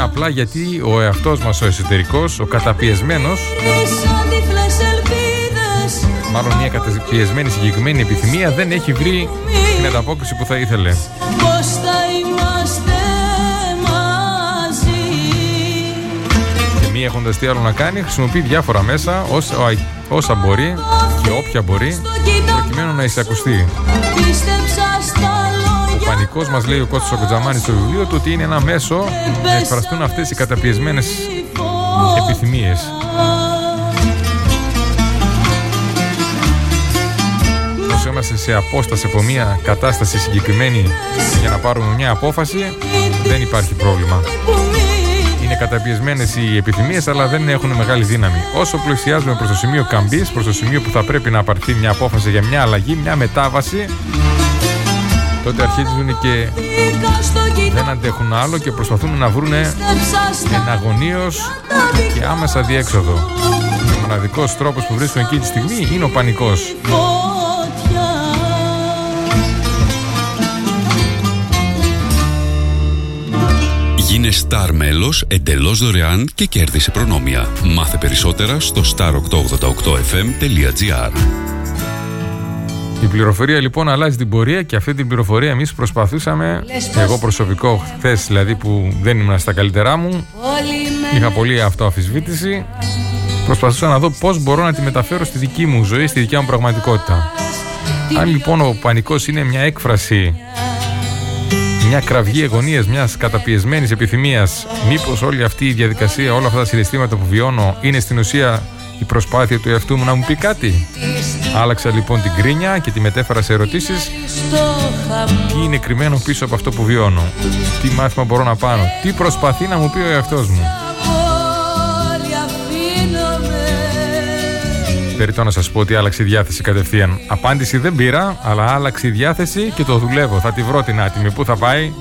Είναι απλά γιατί ο εαυτός μας, ο εσωτερικός, ο καταπιεσμένος, Σαν τυφλές ελπίδες μάλλον μια καταπιεσμένη συγκεκριμένη επιθυμία, δεν έχει βρει την ανταπόκριση που θα ήθελε. Πως θα είμαστε μαζί; Και μη έχοντας τι άλλο να κάνει, χρησιμοποιεί διάφορα μέσα όσα, όσα μπορεί και όποια μπορεί προκειμένου να εισακουστεί. Ο πανικός μας λέει ο Κώστας Οκοτζαμάνης στο βιβλίο του ότι είναι ένα μέσο να εκφραστούν αυτές οι καταπιεσμένες επιθυμίες. Όσο είμαστε σε απόσταση από μια κατάσταση συγκεκριμένη για να πάρουμε μια απόφαση, δεν υπάρχει πρόβλημα. Είναι καταπιεσμένες οι επιθυμίες, αλλά δεν έχουν μεγάλη δύναμη. Όσο πλησιάζουμε προς το σημείο καμπής, προς το σημείο που θα πρέπει να απαρθεί μια απόφαση για μια αλλαγή, μια μετάβαση, τότε αρχίζουν και δεν αντέχουν άλλο και προσπαθούν να βρουν εναγωνίως και άμεσα διέξοδο. Ο μοναδικός τρόπος που βρίσκουν εκεί τη στιγμή είναι ο πανικός. Γίνε Star μέλος εντελώς δωρεάν και κέρδισε προνόμια. Μάθε περισσότερα στο star888fm.gr Η πληροφορία λοιπόν αλλάζει την πορεία και αυτή την πληροφορία εμείς προσπαθούσαμε, εγώ προσωπικό χθες δηλαδή που δεν ήμουν στα καλύτερά μου, είχα πολύ αυτοαφισβήτηση, προσπαθούσα να δω πώς μπορώ να τη μεταφέρω στη δική μου ζωή, στη δικιά μου πραγματικότητα. Αν λοιπόν ο πανικός είναι μια έκφραση μια κραυγή εγωνίας μιας καταπιεσμένης επιθυμίας μήπως όλη αυτή η διαδικασία όλα αυτά τα συναισθήματα που βιώνω είναι στην ουσία η προσπάθεια του εαυτού μου να μου πει κάτι άλλαξα λοιπόν την κρίνια και τη μετέφερα σε ερωτήσεις τι είναι κρυμμένο πίσω από αυτό που βιώνω τι μάθημα μπορώ να πάρω τι προσπαθεί να μου πει ο εαυτός μου; Περιτώ να σας πω ότι άλλαξε η διάθεση κατευθείαν. Απάντηση δεν πήρα, αλλά άλλαξε η διάθεση και το δουλεύω. Θα τη βρω την άτιμη. Πού θα πάει,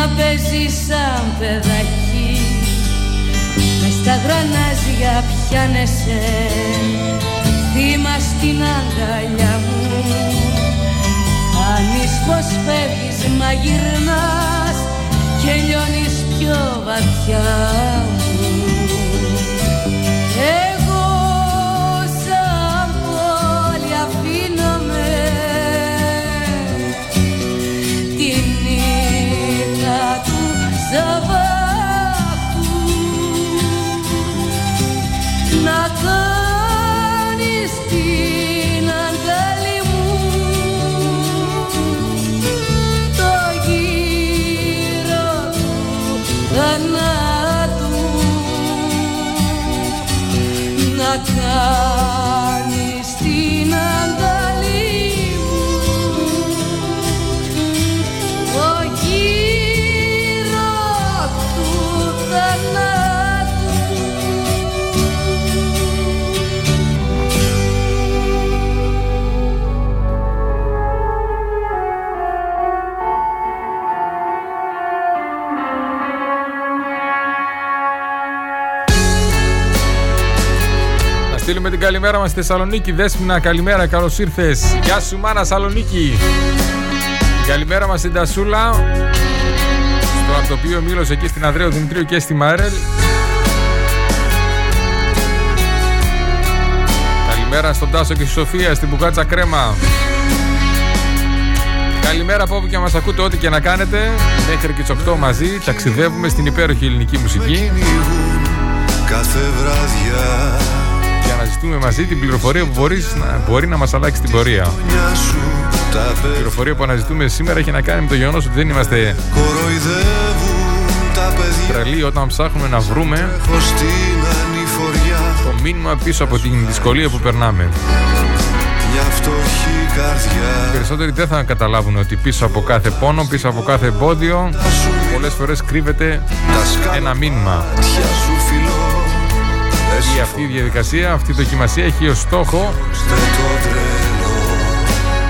να παίζει σαν παιδάκι. Μες στα γρανάζια πιάνεσαι. Θύμα στην αγκαλιά μου. Κάνεις πως φεύγεις μα γυρνάς και λιώνεις πιο βαθιά στείλουμε την καλημέρα μας στη Θεσσαλονίκη. Δέσποινα, καλημέρα, καλώς ήρθες. Γεια σου μάνα Σαλονίκη. Καλημέρα μας στην Τασούλα. Στο Αρτοπείο Μήλος εκεί στην Ανδρέου Δημητρίου και στη Μάρελ. Καλημέρα στον Τάσο και στη Σοφία, στην Μπουκάτσα Κρέμα. Καλημέρα από όπου και μας ακούτε ό,τι και να κάνετε. Μέχρι και τις 8 μαζί ταξιδεύουμε στην υπέροχη ελληνική μουσική. Κάθε βράδια αναζητούμε μαζί την πληροφορία που μπορείς να, μπορεί να μας αλλάξει την πορεία. Η πληροφορία που αναζητούμε σήμερα έχει να κάνει με το γεγονός ότι δεν είμαστε τρελοί όταν ψάχνουμε να βρούμε το μήνυμα πίσω από την δυσκολία που περνάμε. Μια φτωχή καρδιά Οι περισσότεροι δεν θα καταλάβουν ότι πίσω από κάθε πόνο, πίσω από κάθε εμπόδιο πολλές φορές κρύβεται ένα μήνυμα. Η αυτή η διαδικασία, αυτή η δοκιμασία έχει ως στόχο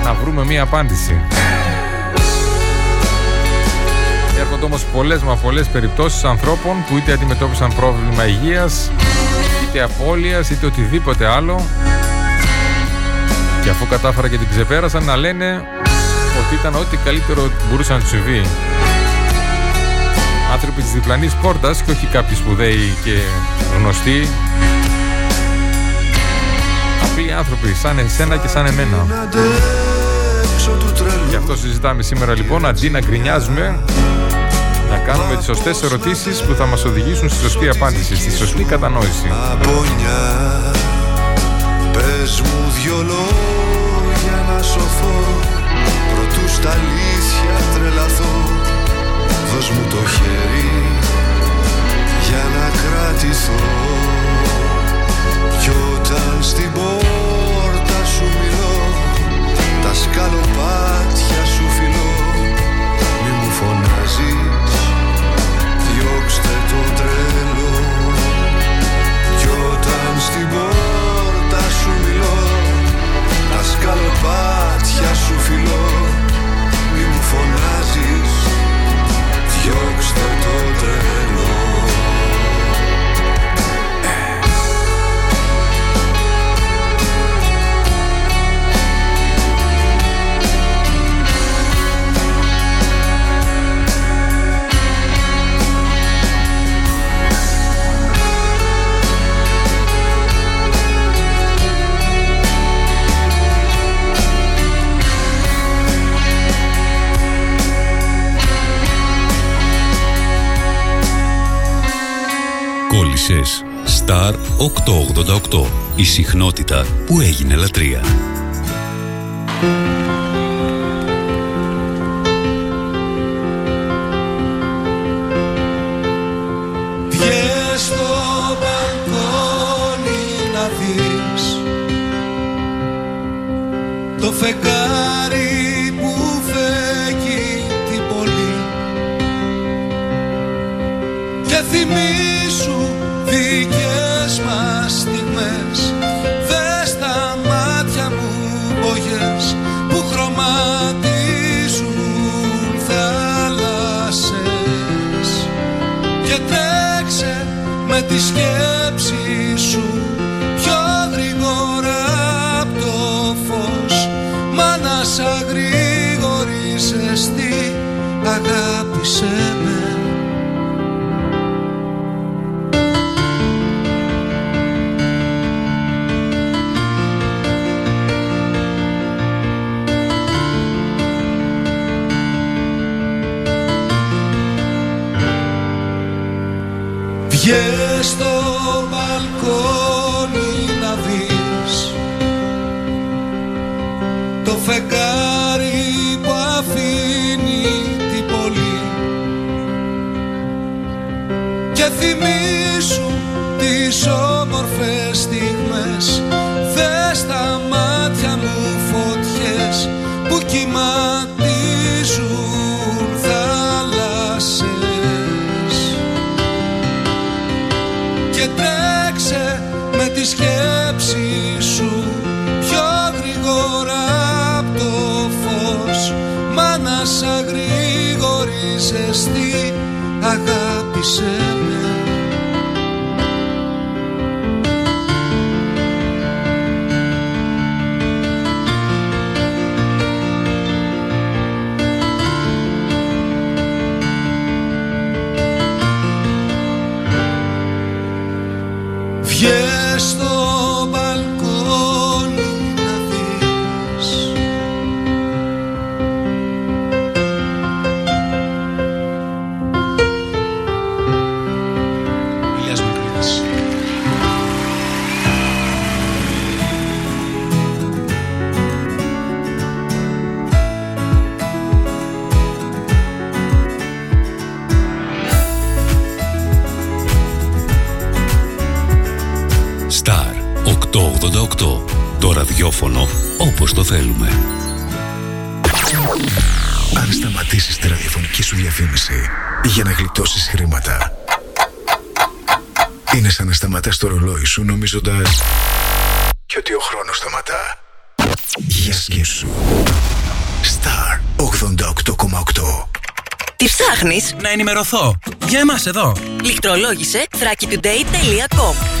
να βρούμε μία απάντηση. Έρχονται όμως πολλές μα πολλές περιπτώσεις ανθρώπων που είτε αντιμετώπισαν πρόβλημα υγείας, είτε απώλειας, είτε οτιδήποτε άλλο και αφού κατάφερα και την ξεπέρασαν να λένε ότι ήταν ό,τι καλύτερο μπορούσε να τους συμβεί. Άνθρωποι της διπλανής πόρτας και όχι κάποιοι σπουδαίοι και γνωστοί. Απλοί άνθρωποι σαν εσένα και σαν εμένα. Γι' αυτό συζητάμε σήμερα λοιπόν αντί να γκρινιάζουμε να κάνουμε τις σωστές ερωτήσεις που θα μας οδηγήσουν στη σωστή απάντηση, στη σωστή κατανόηση. Πες μου δυο λόγια να σωθώ Προτού στα αλήθεια τρελαθώ Δώσ' μου το χέρι για να κρατηθώ. Κι όταν στην πόρτα σου μιλώ Τα σκαλοπάτια σου φιλώ. Μη μου φωνάζεις Διώξτε το τρελό. Κι όταν στην πόρτα σου μιλώ Τα σκαλοπάτια σου φιλώ. Μη μου φωνάζεις Η συχνότητα που έγινε λατρεία με το θέλουμε. Αν σταματήσεις τη ραδιοφωνική σου διαφήμιση για να γλιτώσεις χρήματα, είναι σαν να σταματάς το ρολόι σου νομίζοντας και ότι ο χρόνος σταματά. Για σκέψου. Star 88,8 Τι ψάχνεις; Να ενημερωθώ. Για εμάς εδώ. Λιχτρολόγησε thrakitoday.com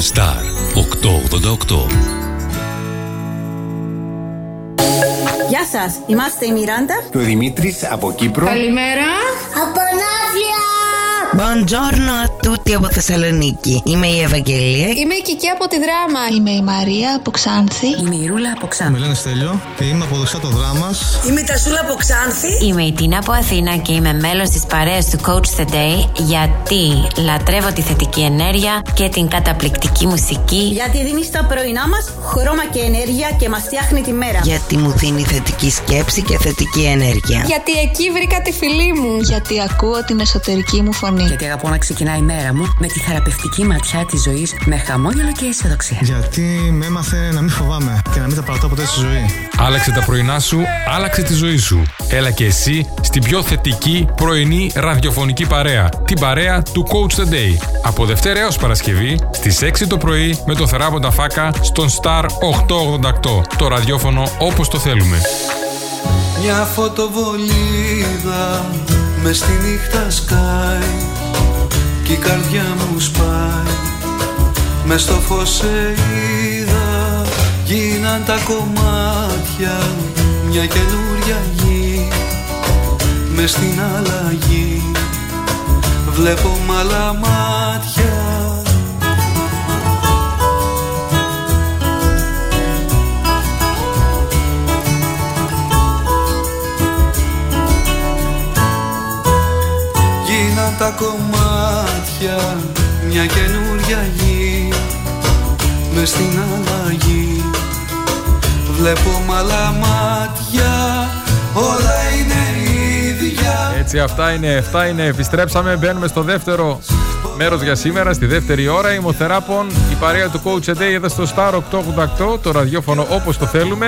Star 888. Γεια σας, είμαστε η Μιράντα Και ο Δημήτρης από Κύπρο. Καλημέρα. Από Ναύλια. Buongiorno a tutti από Θεσσαλονίκη. Είμαι η Ευαγγελία. Είμαι η Κική από τη δράμα. Είμαι η Μαρία από Ξάνθη. Είμαι η Ρούλα από Με Ξάνθη. λένε Στέλιο και είμαι από δεξιά το δράμα. Είμαι η Τασούλα από Ξάνθη. Είμαι η Τίνα από Αθήνα και είμαι μέλος της παρέας του Coach The Day γιατί λατρεύω τη θετική ενέργεια και την καταπληκτική μουσική Γιατί δίνεις στα πρωινά μας χρώμα και ενέργεια και μας φτιάχνει τη μέρα. Γιατί μου δίνει θετική σκέψη και θετική ενέργεια. Γιατί εκεί βρήκα τη φίλη μου. Γιατί ακούω την εσωτερική μου φωνή. Γιατί αγαπώ να ξεκινάει η μέρα μου με τη θεραπευτική ματιά της ζωής με χαμόγελο και αισιοδοξία. Γιατί με έμαθε να μην φοβάμαι και να μην τα παρατώ ποτέ στη ζωή. Άλλαξε τα πρωινά σου, άλλαξε τη ζωή σου. Έλα και εσύ στην πιο θετική πρωινή ραδιοφωνική παρέα. Την παρέα του Coach The Day. Από Δευτέρα έως Παρασκευή στις 6 το πρωί με το θεράποντα φάκα στον Star 888. Το ραδιόφωνο όπως το θέλουμε. Μια φωτοβολίδα μες στη νύχτα σκάει Κι η καρδιά μου σπάει. Μες στο φως σε είδα. Γίναν τα κομμάτια μια καινούρια γη. Μες στην αλλαγή. Βλέπω μ' άλλα μάτια τα κομμάτια μια καινούρια γη με στην αλλαγή. Βλέπω μ' άλλα μάτια όλα είναι ίδια Έτσι, αυτά είναι, αυτά είναι. Επιστρέψαμε, μπαίνουμε στο δεύτερο μέρος για σήμερα, στη δεύτερη ώρα. Είμαι ο Θεράπων, η παρέα του Coach A Day εδώ στο Star 888, το ραδιόφωνο όπως το θέλουμε.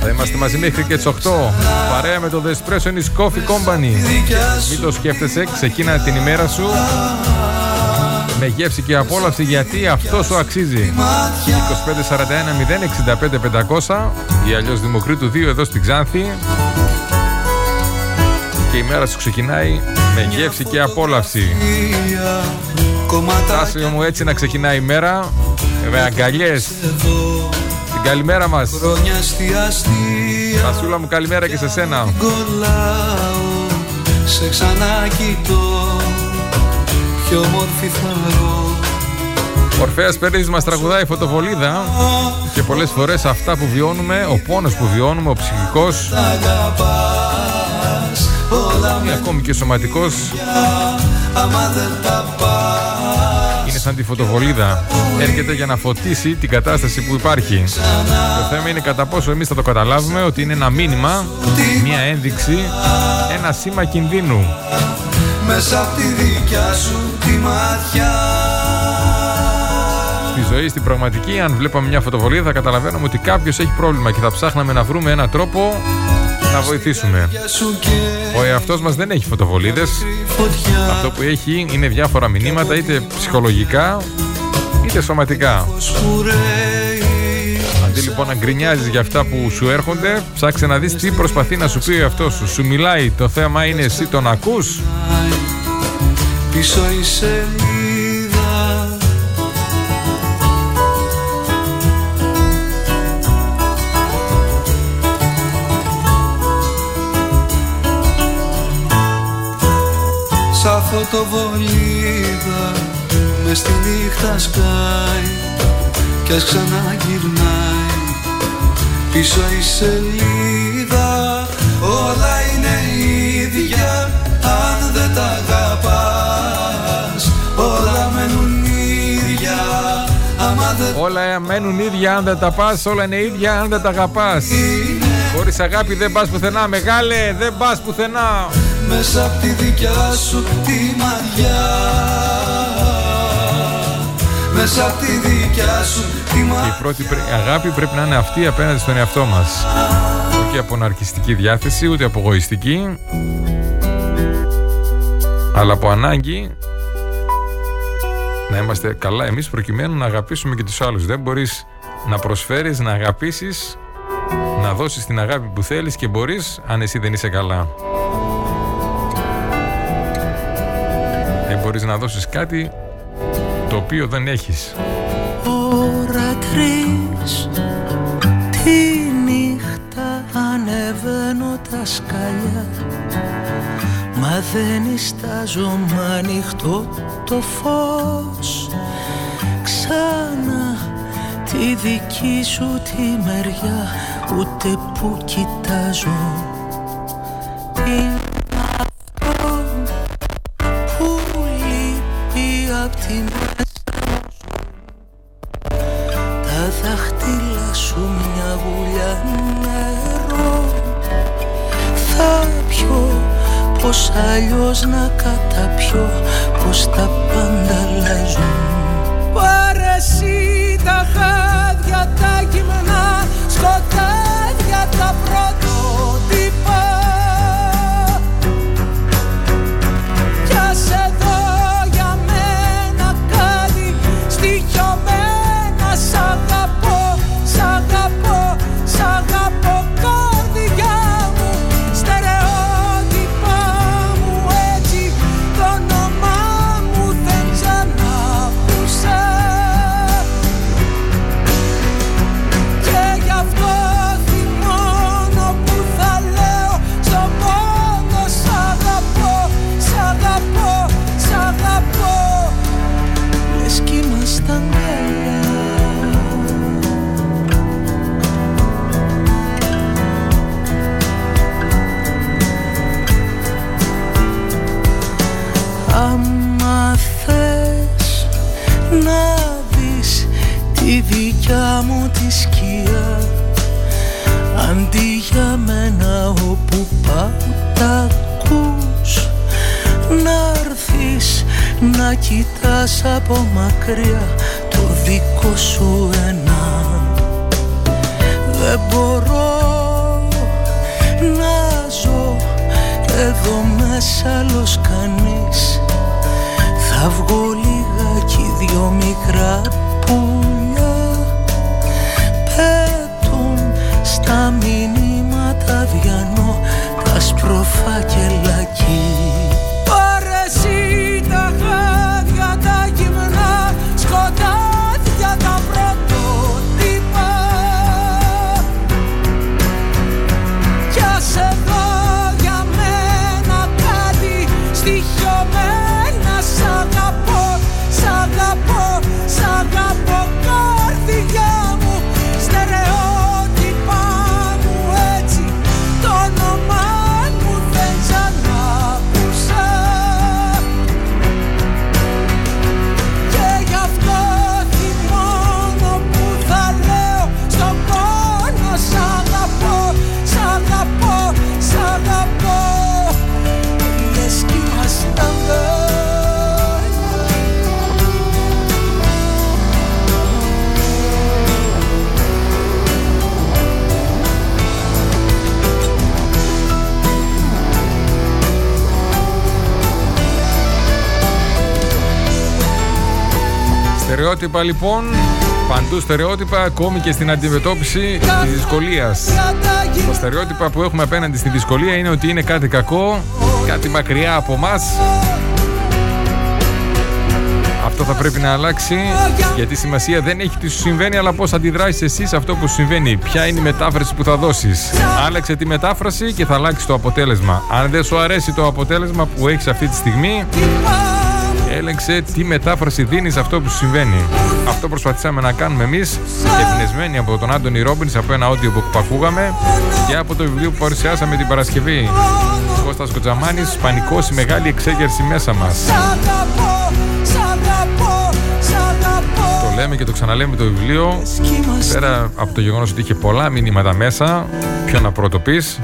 Θα είμαστε μαζί μέχρι και τις 8. Παρέα με το The Espresso is Coffee Company. Μην το σκέφτεσαι, ξεκίνα την ημέρα σου με γεύση και απόλαυση γιατί αυτό σου αξίζει. 2541 065 500 ή αλλιώς Δημοκρίτου 2 εδώ στην Ξάνθη. Και η μέρα σου ξεκινάει με γεύση και απόλαυση. Τάσιο μου έτσι να ξεκινάει η μέρα με αγκαλιές. Την καλημέρα μας. Χρόνια στη αστεία Τασούλα μου καλημέρα και σε σένα. κολλάω Σε ξανακοιτώ Πιο μόρφη θαρώ Ορφέας Περίζης μας τραγουδάει φωτοβολίδα και πολλές φορές αυτά που βιώνουμε, ο πόνος που βιώνουμε, ο ψυχικός Αγαπάς Όλα ή ακόμη και σωματικός Άμα δεν τα πας είναι σαν τη φωτοβολίδα. Έρχεται για να φωτίσει την κατάσταση που υπάρχει. Το θέμα είναι κατά πόσο εμείς θα το καταλάβουμε ότι είναι ένα μήνυμα, μια ένδειξη, ένα σήμα κινδύνου. Μέσα από τη δικιά σου τη μάτια Στη ζωή, στην πραγματική, αν βλέπαμε μια φωτοβολίδα, θα καταλαβαίνουμε ότι κάποιος έχει πρόβλημα και θα ψάχναμε να βρούμε έναν τρόπο να βοηθήσουμε. σου και Ο εαυτός μας δεν έχει φωτοβολίδες. φωτιά Αυτό που έχει είναι διάφορα μηνύματα, είτε ψυχολογικά είτε σωματικά. Φως που ρέει λοιπόν να γκρινιάζεις για αυτά που σου έρχονται, ψάξε να δεις τι προσπαθεί να σου πει ο εαυτός σου. Σου μιλάει, το θέμα είναι εσύ τον ακούς; Πίσω η σελίδα φωτοβολίδα μες στη νύχτα σκάει κι ας ξαναγυρνάει πίσω η σελίδα όλα είναι ίδια αν δεν τα αγαπάς όλα μένουν ίδια άμα δεν Όλα μένουν ίδια αν δεν τα πας, όλα είναι ίδια αν δεν τα αγαπάς. Χωρίς αγάπη δεν πας πουθενά, μεγάλε, δεν πας πουθενά. Μέσα απ' τη δικιά σου τη μαγιά μέσα απ' τη δικιά σου τη μαγιά Η πρώτη πρέ- αγάπη πρέπει να είναι αυτή απέναντι στον εαυτό μας. Όχι από ναρκιστική διάθεση, ούτε από εγωιστική. Αλλά από ανάγκη να είμαστε καλά εμείς προκειμένου να αγαπήσουμε και τους άλλους. Δεν μπορείς να προσφέρεις, να αγαπήσεις, να δώσεις την αγάπη που θέλεις και μπορείς αν εσύ δεν είσαι καλά. Δεν μπορείς να δώσεις κάτι το οποίο δεν έχεις. ώρα τρεις Τη νύχτα ανεβαίνω τα σκαλιά. Μα δεν ιστάζω μ' ανοιχτό το φως. Ξανά τη δική σου τη μεριά Ούτε που κοιτάζω κοιτάς από μακριά το δικό σου ένα Δεν μπορώ να ζω εδώ μέσα άλλος κανείς. Θα βγω λιγάκι δυο μικρά πουλιά. Πέτουν στα μηνύματα διανό τα σπροφάκελακί Στερεότυπα λοιπόν Παντού στερεότυπα, ακόμη και στην αντιμετώπιση της δυσκολίας. Τα στερεότυπα που έχουμε απέναντι στη δυσκολία είναι ότι είναι κάτι κακό, κάτι μακριά από εμά. Αυτό θα πρέπει να αλλάξει γιατί σημασία δεν έχει τι σου συμβαίνει, αλλά πώς αντιδράσεις εσύ σε αυτό που σου συμβαίνει. Ποια είναι η μετάφραση που θα δώσεις. Άλλαξε τη μετάφραση και θα αλλάξει το αποτέλεσμα. Αν δεν σου αρέσει το αποτέλεσμα που έχεις αυτή τη στιγμή, έλεγξε τι μετάφραση δίνεις σε αυτό που σου συμβαίνει. Αυτό προσπαθήσαμε να κάνουμε εμείς, εμπνευσμένοι από τον Άντωνι Ρόμπινς, από ένα audio που ακούγαμε και από το βιβλίο που παρουσιάσαμε την Παρασκευή. Κώστας Κοτζαμάνης, Πανικός, η μεγάλη εξέγερση μέσα μας. Το λέμε και το ξαναλέμε το βιβλίο, πέρα από το γεγονός ότι είχε πολλά μηνύματα μέσα, ποιο να πρωτοποιείς,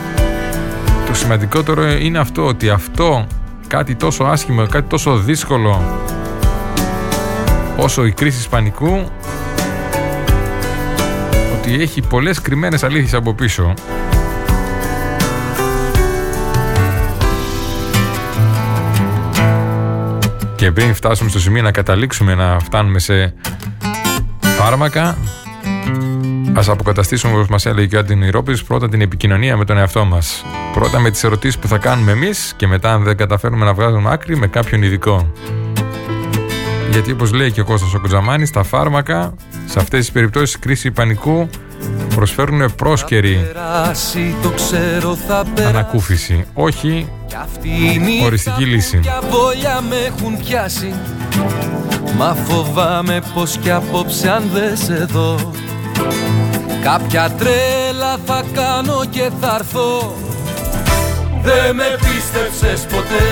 το σημαντικότερο είναι αυτό, ότι αυτό κάτι τόσο άσχημο, κάτι τόσο δύσκολο όσο η κρίση πανικού ότι έχει πολλές κρυμμένες αλήθειες από πίσω. Και πριν φτάσουμε στο σημείο να καταλήξουμε να φτάνουμε σε φάρμακα Α αποκαταστήσουμε, όπως μας έλεγε και ο Άντινο Ηρόπη, πρώτα την επικοινωνία με τον εαυτό μας. Πρώτα με τις ερωτήσεις που θα κάνουμε εμείς και μετά, αν δεν καταφέρουμε να βγάζουμε άκρη, με κάποιον ειδικό. Γιατί, όπως λέει και ο Κώστας ο Κοτζαμάνης, τα φάρμακα σε αυτές τις περιπτώσεις κρίση πανικού προσφέρουν πρόσκαιρη ανακούφιση, όχι οριστική λύση. Μα φοβάμαι πως κι απόψε αν δεν σε δω Κάποια τρέλα θα κάνω και θα έρθω. Δε με πίστεψες ποτέ,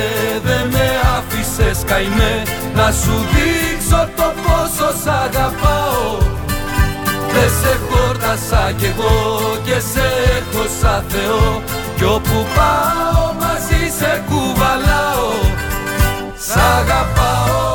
δε με άφησες καημέ. Να σου δείξω το πόσο σ' αγαπάω. Δε σε χόρτασα κι εγώ και σε έχω σαν Θεό. Κι όπου πάω μαζί σε κουβαλάω. Σ' αγαπάω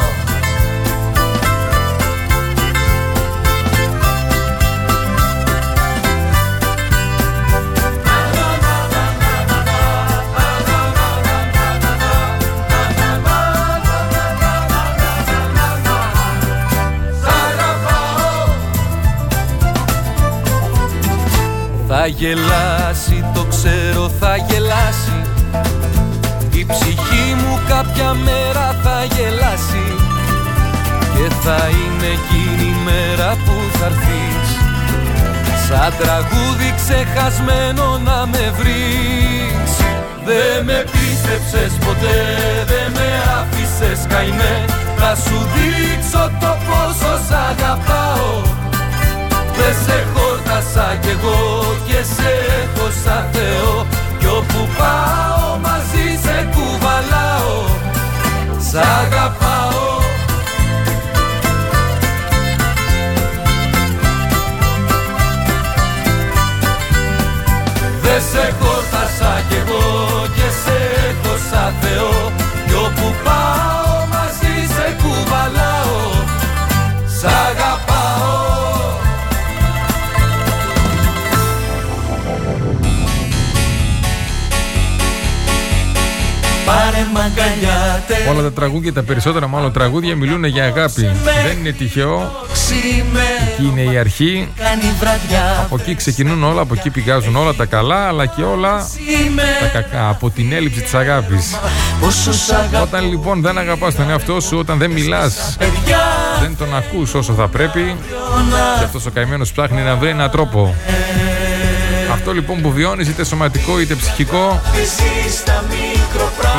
γελάσει, το ξέρω θα γελάσει. Η ψυχή μου κάποια μέρα θα γελάσει. Και θα είναι εκείνη η μέρα που θα έρθεις. Σαν τραγούδι ξεχασμένο να με βρεις. Δε με πίστεψες ποτέ, δε με άφησες καημέ. Θα σου δείξω το πόσο σ' αγαπάω. Δε σε χόρτασα κι εγώ και σε έχω σαν Θεό. Κι όπου πάω μαζί σε κουβαλάω Σ' αγαπάω. Δε σε χόρτασα κι εγώ και σε έχω σαν Θεό. Κι όπου πάω Όλα τα τραγούδια, τα περισσότερα μάλλον τραγούδια μιλούν για αγάπη. Δεν είναι τυχαίο. Εκεί είναι η αρχή. Από εκεί ξεκινούν όλα, από εκεί πηγάζουν όλα τα καλά, αλλά και όλα τα κακά. Από την έλλειψη της αγάπης. Όταν λοιπόν δεν αγαπάς τον εαυτό σου, όταν δεν μιλάς, δεν τον ακούς όσο θα πρέπει, και αυτός ο καημένος ψάχνει να βρει έναν τρόπο. Αυτό λοιπόν που βιώνεις είτε σωματικό είτε ψυχικό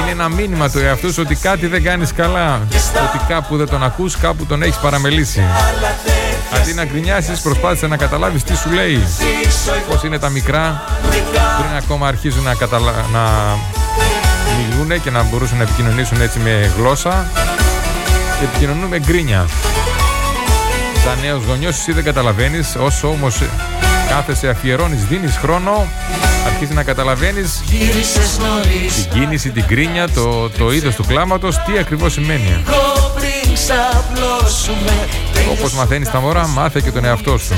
είναι ένα μήνυμα του εαυτού σου ότι κάτι δεν κάνεις καλά. Ότι κάπου δεν τον ακούς, κάπου τον έχεις παραμελήσει. Αντί να γκρινιάσεις προσπάθησε να καταλάβεις τι σου λέει. Πώς είναι τα μικρά. Πριν ακόμα αρχίζουν να, καταλα... να μιλούν και να μπορούσαν να επικοινωνήσουν έτσι με γλώσσα και επικοινωνούν με γκρίνια. Σαν νέος γονιός εσύ δεν καταλαβαίνεις. Όσο όμως κάθεσαι αφιερώνεις, δίνεις χρόνο αρχίζει να καταλαβαίνεις την κίνηση, την κρίνια, το, το είδος του κλάματος, τι ακριβώς σημαίνει. Όπως μαθαίνεις τα μωρά, μάθε και τον εαυτό σου.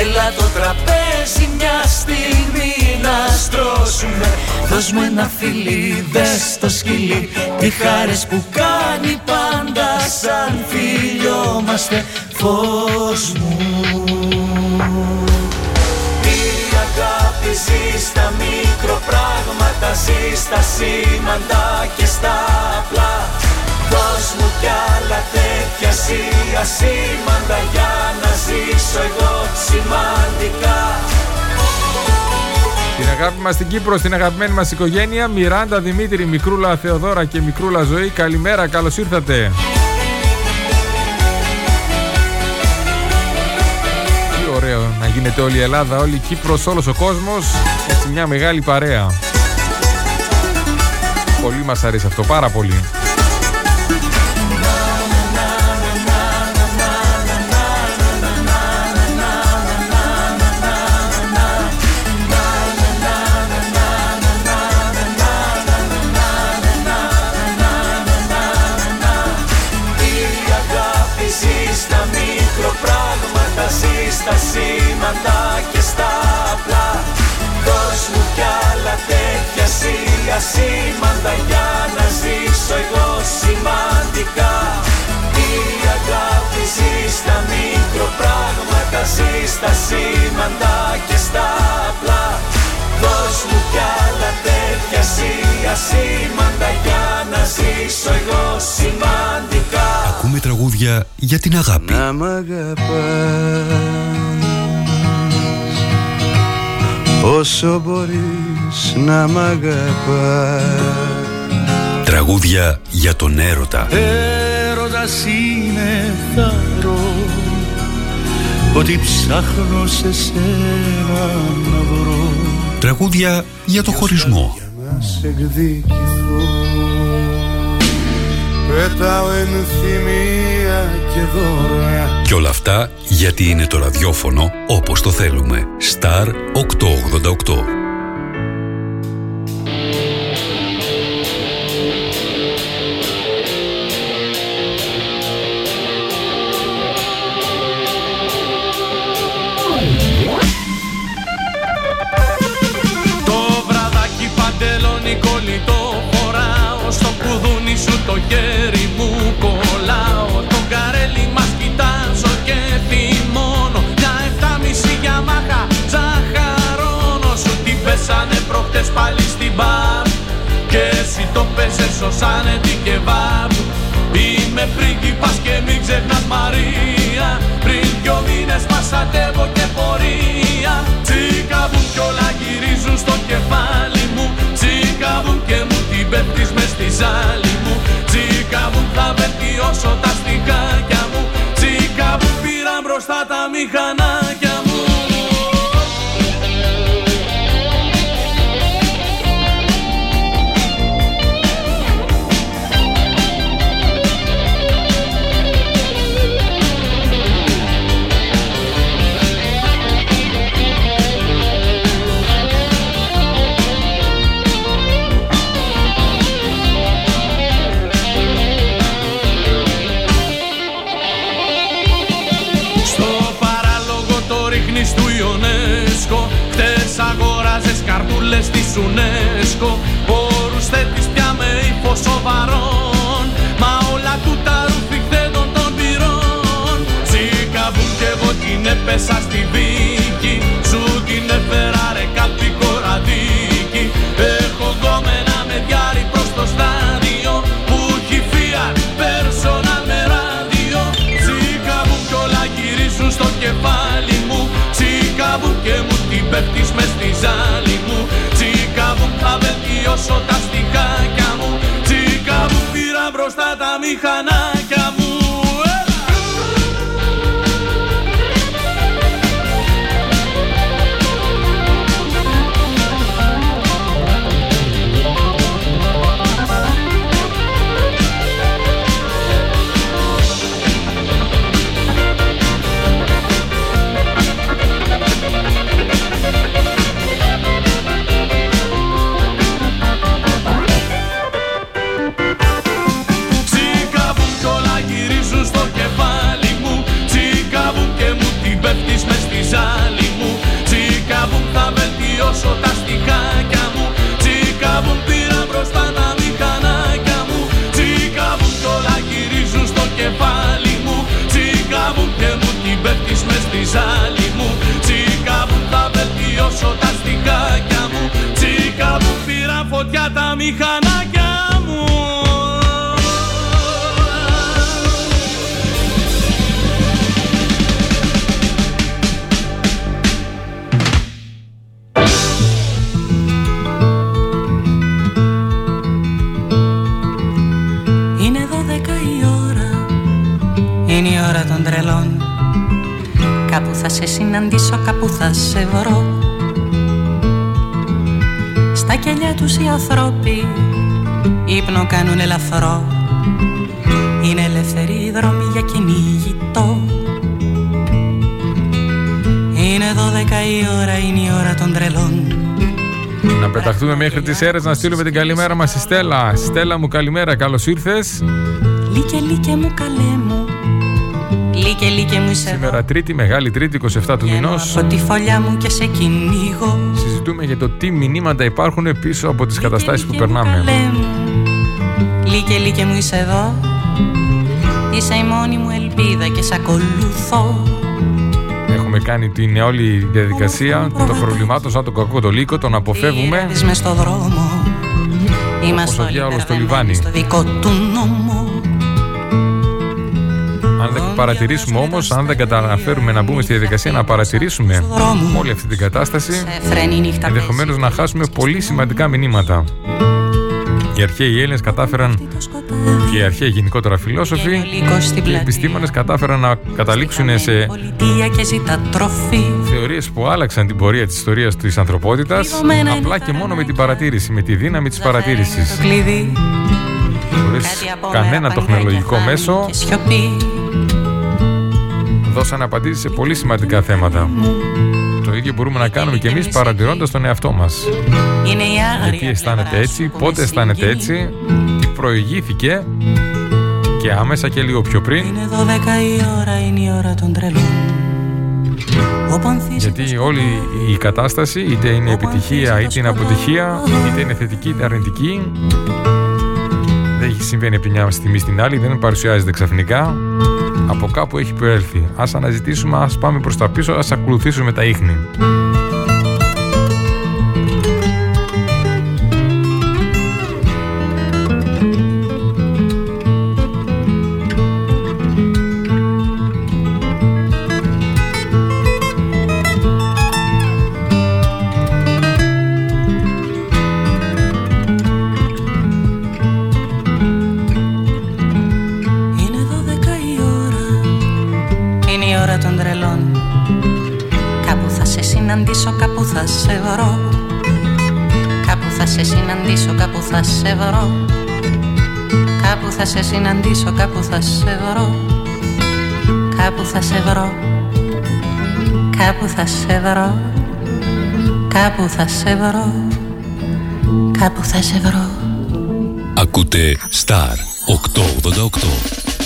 Έλα το τραπέζι μια στιγμή να στρώσουμε Δώσ' μου ένα φιλί, δες το σκυλί Τι χάρες που κάνει πάντα σαν φίλιο βρισκόμαστε φως μου Η αγάπη ζει στα μικροπράγματα Ζει στα σήμαντα και στα απλά. Δώσ' μου κι άλλα τέτοια εσύ ασήμαντα Για να ζήσω εγώ σημαντικά. Την αγάπη μας στην Κύπρο, στην αγαπημένη μας οικογένεια Μιράντα, Δημήτρη, Μικρούλα, Θεοδόρα και Μικρούλα Ζωή. Καλημέρα, καλώς ήρθατε γίνεται όλη η Ελλάδα, όλη η Κύπρος, όλος ο κόσμος. Έτσι μια μεγάλη παρέα. Πολύ μας αρέσει αυτό, πάρα πολύ μικροπράγματα Ζει στα σήμαντα και στα απλά. Δώσ' μου κι άλλα τέτοια εσύ ασήμαντα Για να ζήσω εγώ σημαντικά. Ακούμε τραγούδια για την αγάπη. Να μ' αγαπάς. Όσο μπορείς να μ' αγαπάς. Τραγούδια για τον έρωτα. Έρωτας είναι θάρρος Ότι ψάχνω σε σένα να βρω Τραγούδια για το χωρισμό. Να σε εκδικηθώ Πετάω ενθυμία και δώρα Και όλα αυτά γιατί είναι το ραδιόφωνο όπως το θέλουμε. Star 888. Στο κουδούνι σου το χέρι μου κολλάω. Το καρέλι μας κοιτάζω και θυμώνω. Μια εφτάμιση για μάχα ζαχαρώνω Σου την πέσανε προχτές πάλι στην μπαρ. Και εσύ το πέσες ως άνετη και βάρ Είμαι πρίγκιπας και μην ξεχνάς Μαρία. Πριν δυο μήνες πασατεύω και πορεία. Τσίκαβουν κι όλα γυρίζουν στο κεφάλι μου Τσίκαβουν και μου την πέφτεις μες στη ζάλη μου. Τσίκαβουν θα βελτιώσω τα στιχάκια μου. Τσίκαβουν πήραν μπροστά τα μηχανάκια αγόραζες καρτούλες της UNESCO. Όρους θέτεις πια με ύφος σοβαρών. Μα όλα του τα ρουφιχθέντων των πυρών. Τσίκαβουν κι εγώ την έπεσα στη δίκη. Σου την έφερα ρε κάτι κοραδίκη Έχω γκόμενα με διάρρη προς το στάδιο. Που έχει Fiat personal με ράδιο. Τσίκαβουν κι όλα γυρίζουν στο κεφάλι μου. Τσίκαβουν και μου την πέφτεις μες στη ζάλη μου Τσίκαβουν θα βελτιώσω τα στιχάκια μου. Τσίκαβουν πήρα μπροστά τα μηχανάκια μου μέχρι τις αίρες να στείλουμε την καλημέρα μας στη Στέλλα. Στέλλα μου καλημέρα, καλώς ήρθες. Λίκε λίκε μου καλέ μου Λίκε λίκε μου είσαι εδώ Σήμερα Τρίτη, Μεγάλη Τρίτη, 27 του μηνός. Από τη φωλιά μου και σε κυνήγω Συζητούμε για το τι μηνύματα υπάρχουν πίσω από τις καταστάσεις που περνάμε. Καλέ μου Λίκε λίκε μου είσαι εδώ Είσαι η μόνη μου ελπίδα και σ' ακολουθώ Έχουμε κάνει την όλη διαδικασία των προβλημάτων σαν τον κακό το λύκο, τον αποφεύγουμε. Πήρες μες στο δρόμο Είμαστε ο όλοι διάολος στο μπερδεμένοι λιβάνι. στο δικό του νόμο Αν δεν παρατηρήσουμε όμως, αν δεν καταφέρουμε να μπούμε στη διαδικασία να παρατηρήσουμε όλη αυτή την κατάσταση, φρένει νύχτα ενδεχομένως να χάσουμε πολύ σημαντικά μηνύματα. Οι αρχαίοι Έλληνες κατάφεραν και οι αρχαίοι γενικότερα φιλόσοφοι και οι επιστήμονες κατάφεραν να καταλήξουν σε Πολιτεία και ζητά τροφή. θεωρίες που άλλαξαν την πορεία της ιστορίας της ανθρωπότητας Πληγωμένα είναι απλά και μόνο με την παρατήρηση, με τη δύναμη της παρατήρησης. το κλειδί. Χωρίς κανένα τεχνολογικό μέσο. και σιωπή. Δώσαν απαντήσεις σε πολύ σημαντικά θέματα. Το ίδιο μπορούμε να κάνουμε και εμείς παρατηρώντας τον εαυτό μας. Είναι η άγρια Γιατί αισθάνεται έτσι, πότε αισθάνεται έτσι, τι προηγήθηκε και άμεσα και λίγο πιο πριν. Είναι δώδεκα η ώρα, είναι η ώρα των τρελών Ο Πανθής Γιατί όλη η κατάσταση, είτε είναι επιτυχία είτε είναι αποτυχία, είτε είναι θετική είτε αρνητική, δεν έχει συμβαίνει από τη μια στιγμή στην άλλη, δεν παρουσιάζεται ξαφνικά. Από κάπου έχει προέλθει. Ας αναζητήσουμε, ας πάμε προς τα πίσω, ας ακολουθήσουμε τα ίχνη. Κάπου θα σε συναντήσω, κάπου θα σε βρω. Κάπου θα σε βρω. Κάπου θα σε βρω. Κάπου θα σε βρω. Κάπου θα σε βρω. Ακούτε Star 888.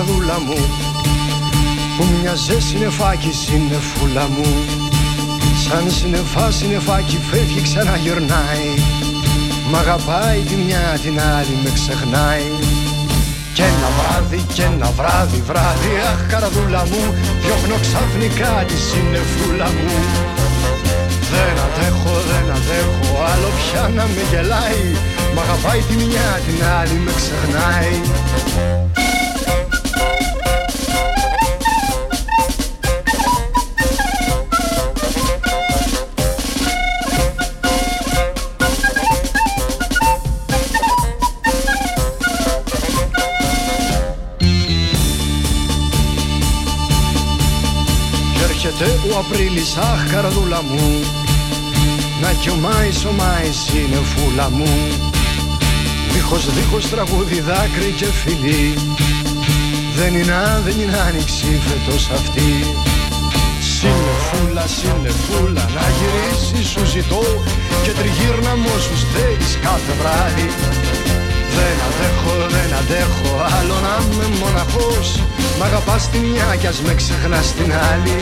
Καρδούλα μου Που μοιάζε συννεφάκι, συννεφούλα μου. Σαν συννεφά, συννεφάκι φεύγει ξαναγυρνάει. Μ' αγαπάει τη μια την άλλη με ξεχνάει. Και ένα βράδυ, και ένα βράδυ, βράδυ Αχ καρδούλα μου, διώχνω ξαφνικά τη συννεφούλα μου. Δεν αντέχω, δεν αντέχω άλλο πια να με γελάει. Μ' αγαπάει τη μια την άλλη με ξεχνάει Απρίλης, αχ καρδούλα μου. Να κι ο Μάης, ο Μάης είναι φούλα μου. Δίχως, δίχως τραγούδι, δάκρυ και φιλί Δεν είναι, δεν είναι άνοιξη φέτος αυτή. Συννεφούλα Συνεφούλα, συνεφούλα να γυρίσει σου ζητώ. Και τριγύρνα μου όσους θέλεις κάθε βράδυ. Δεν αντέχω, δεν αντέχω άλλο να είμαι μοναχός. Μ' αγαπάς τη μια κι ας με ξεχνάς την άλλη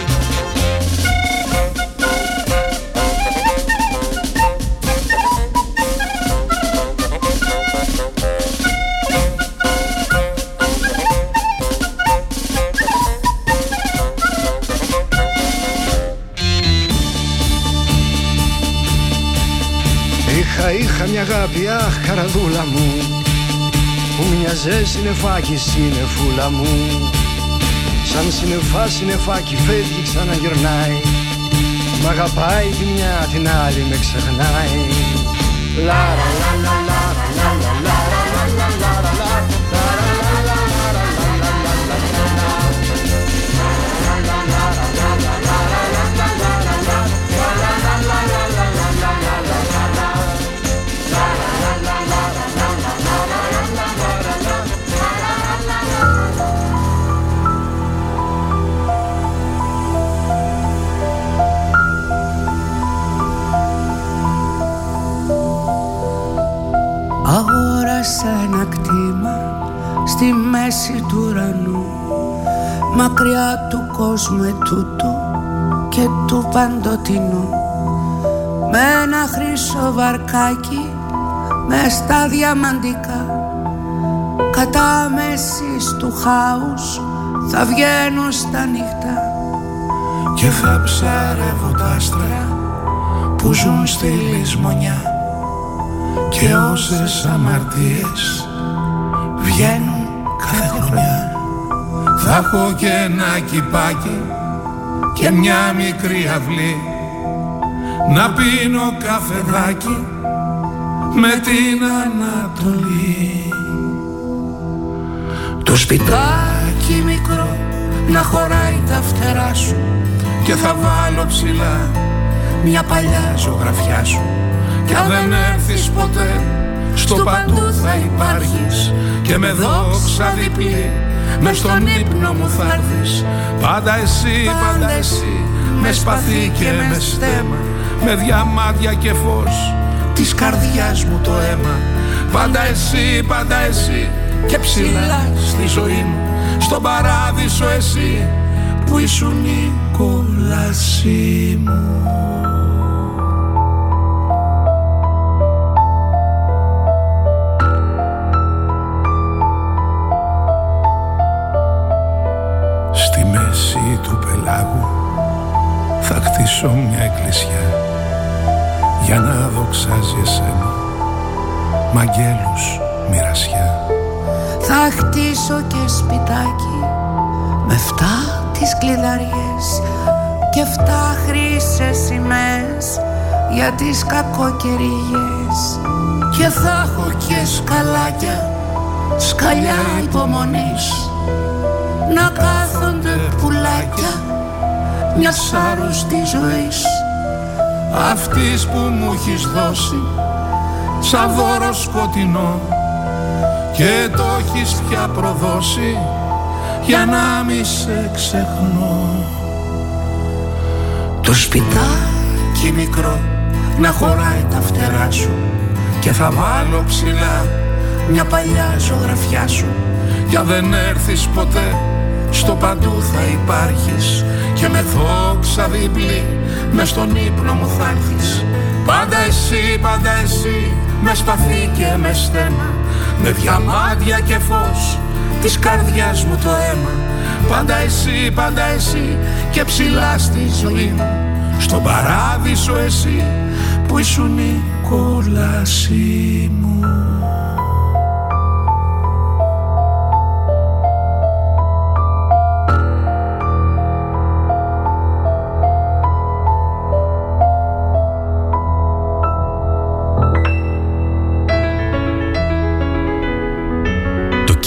αγάπη, αχ καραδούλα μου Που μοιάζες συνεφάκι, συνεφούλα μου. Σαν συνεφά, συνεφάκι φεύγει ξαναγυρνάει. Μ' αγαπάει τη μια την άλλη με ξεχνάει. Λάρα λα ένα κτήμα στη μέση του ουρανού. Μακριά του κόσμου ετούτου και του παντοτινού. Με ένα χρυσό βαρκάκι με στα διαμαντικά. Κατά μέσης του χάους θα βγαίνουν στα νύχτα. Και θα ψαρεύω τα άστρα που ζουν στη λησμονιά και όσες αμαρτίες βγαίνουν κάθε χρονιά θα έχω και ένα κυπάκι και μια μικρή αυλή. Να πίνω καφεδάκι με την Ανατολή. Το σπιτάκι μικρό να χωράει τα φτερά σου και θα βάλω ψηλά μια παλιά ζωγραφιά σου κι αν δεν έρθεις ποτέ στο παντού θα υπάρχεις. Και με δόξα διπλή με στον ύπνο μου θα έρθεις. Πάντα εσύ, πάντα εσύ Με σπαθί και με στέμα. Με διαμάδια και φως Της καρδιάς μου το αίμα. Πάντα εσύ, πάντα εσύ Και ψηλά στη ζωή μου. Στον παράδεισο εσύ Που ήσουν η κόλασή μου χτίσω μια εκκλησιά για να δοξάζει εσένα μ' αγγέλους μοιρασιά. Θα χτίσω και σπιτάκι με φτά τις κλειδαριές και φτά χρήσες σημαίες για τις κακοκαιρίες. Και θα έχω και σκαλάκια σκαλιά υπομονής να κάθονται πουλάκια μιας άρρωστης ζωής. Αυτής που μου έχεις δώσει σαν δώρο σκοτεινό και το έχεις πια προδώσει για να μη σε ξεχνώ. Το σπιτάκι μικρό να χωράει τα φτερά σου και θα βάλω ψηλά μια παλιά ζωγραφιά σου. Για δεν έρθεις ποτέ στο παντού θα υπάρχεις και με δόξα διπλή με στον ύπνο μου θα έρθεις. Πάντα εσύ, πάντα εσύ με σπαθί και με στέμα με διαμάντια και φως της καρδιάς μου το αίμα. Πάντα εσύ, πάντα εσύ και ψηλά στη ζωή μου. Στον παράδεισο εσύ που ήσουν η κόλασή μου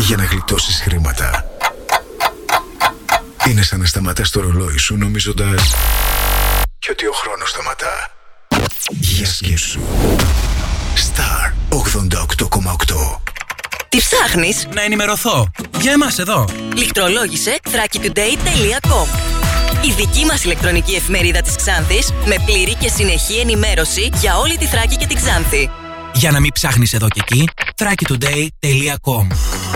για να γλιτώσεις χρήματα, είναι σαν να σταματάς το ρολόι σου νομίζοντας και ότι ο χρόνος σταματά. Για σκέψου. Star 88,8 Τι ψάχνεις; Να ενημερωθώ. Για εμάς εδώ. Λιχτρολόγησε thrakitoday.com Η δική μας ηλεκτρονική εφημερίδα της Ξάνθης με πλήρη και συνεχή ενημέρωση για όλη τη Θράκη και την Ξάνθη. Για να μην ψάχνεις εδώ και εκεί, thrakitoday.com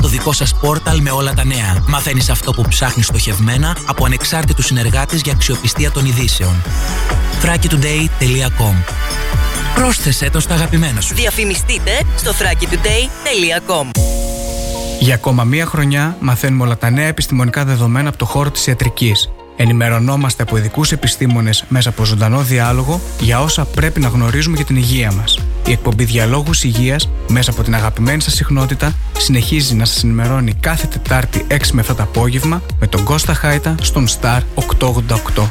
Το δικό σας πόρταλ με όλα τα νέα. Μαθαίνεις αυτό που ψάχνεις στοχευμένα από ανεξάρτητους συνεργάτες για αξιοπιστία των ειδήσεων. thrakitoday.com Πρόσθεσέ το στα αγαπημένα σου. Διαφημιστείτε στο thrakitoday.com Για ακόμα μία χρονιά μαθαίνουμε όλα τα νέα επιστημονικά δεδομένα από το χώρο της ιατρικής. Ενημερωνόμαστε από ειδικούς επιστήμονες μέσα από ζωντανό διάλογο για όσα πρέπει να γνωρίζουμε για την υγεία μας. Η εκπομπή Διαλόγους Υγείας μέσα από την αγαπημένη σας συχνότητα συνεχίζει να σας ενημερώνει κάθε Τετάρτη 6 με 7 το απόγευμα με τον Κώστα Χάιτα στον Star 888.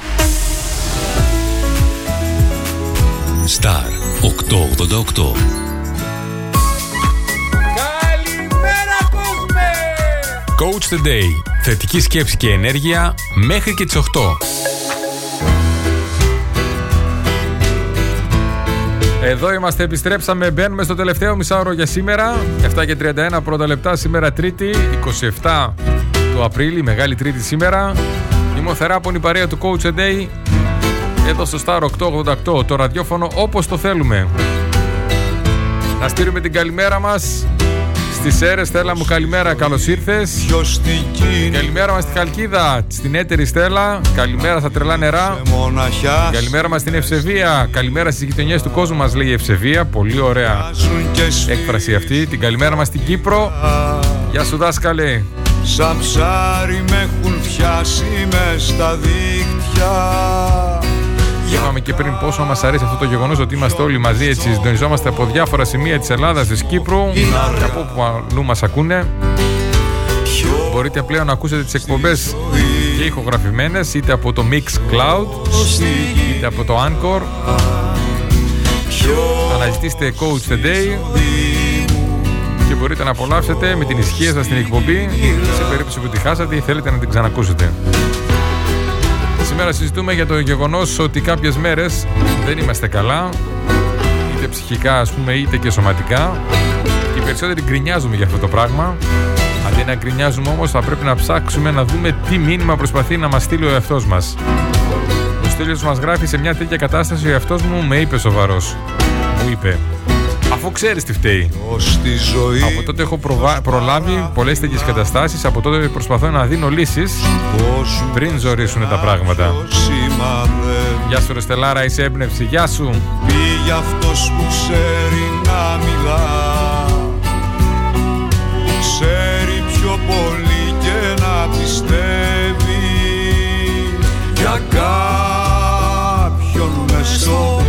Star 888. Coach the Day. Θετική σκέψη και ενέργεια μέχρι και τις 8. Εδώ είμαστε, επιστρέψαμε, μπαίνουμε στο τελευταίο μισάωρο για σήμερα. 7 και 31 πρώτα λεπτά, σήμερα Τρίτη 27 του Απρίλη, Μεγάλη Τρίτη σήμερα. Είμαι ο Θεράπων, η παρέα του Coach a Day. Εδώ στο Star 888, το ραδιόφωνο όπως το θέλουμε. Να στείλουμε την καλημέρα μας Στις Έρες, Στέλλα μου καλημέρα, καλώς ήρθες. Καλημέρα μας στη Χαλκίδα, στην έτερη Στέλλα. Καλημέρα στα τρελά νερά. Καλημέρα μας στην Ευσεβία. Καλημέρα στις γειτονιές του κόσμου μας λέει η Ευσεβία. Πολύ ωραία έκφραση αυτή. Την καλημέρα μας στην Κύπρο. Γεια σου δάσκαλε. Σαν ψάρι με έχουν πιάσει μες στα δίκτυα Είπαμε και πριν πόσο μας αρέσει αυτό το γεγονός ότι είμαστε όλοι μαζί έτσι συντονιζόμαστε από διάφορα σημεία της Ελλάδας, της Κύπρου και από όπου αλλού μας ακούνε Μπορείτε πλέον να ακούσετε τις εκπομπές και ηχογραφημένες είτε από το Mix Cloud είτε από το Anchor Αναζητήστε Coach the Day και μπορείτε να απολαύσετε με την ισχύα σας την εκπομπή σε περίπτωση που τη χάσατε ή θέλετε να την ξανακούσετε. Σήμερα συζητούμε για το γεγονός ότι κάποιες μέρες δεν είμαστε καλά είτε ψυχικά ας πούμε είτε και σωματικά και οι περισσότεροι γκρινιάζουμε για αυτό το πράγμα Αντί να γκρινιάζουμε όμως θα πρέπει να ψάξουμε να δούμε τι μήνυμα προσπαθεί να μας στείλει ο εαυτός μας. Ο Στέλιος μας γράφει σε μια τέτοια κατάσταση ο εαυτός μου με είπε σοβαρός. Μου είπε Αφού ξέρεις τι φταίει. ζωή Από τότε έχω προβα... προλάβει πολλές τέτοιες καταστάσεις. Από τότε προσπαθώ να δίνω λύσεις πριν ζορίσουν τα πράγματα. Γεια σου ρε Στελάρα, είσαι έμπνευση. Γεια σου. Πήγε αυτός που ξέρει να μιλά Ξέρει πιο πολύ και να πιστεύει Για κάποιον μες στον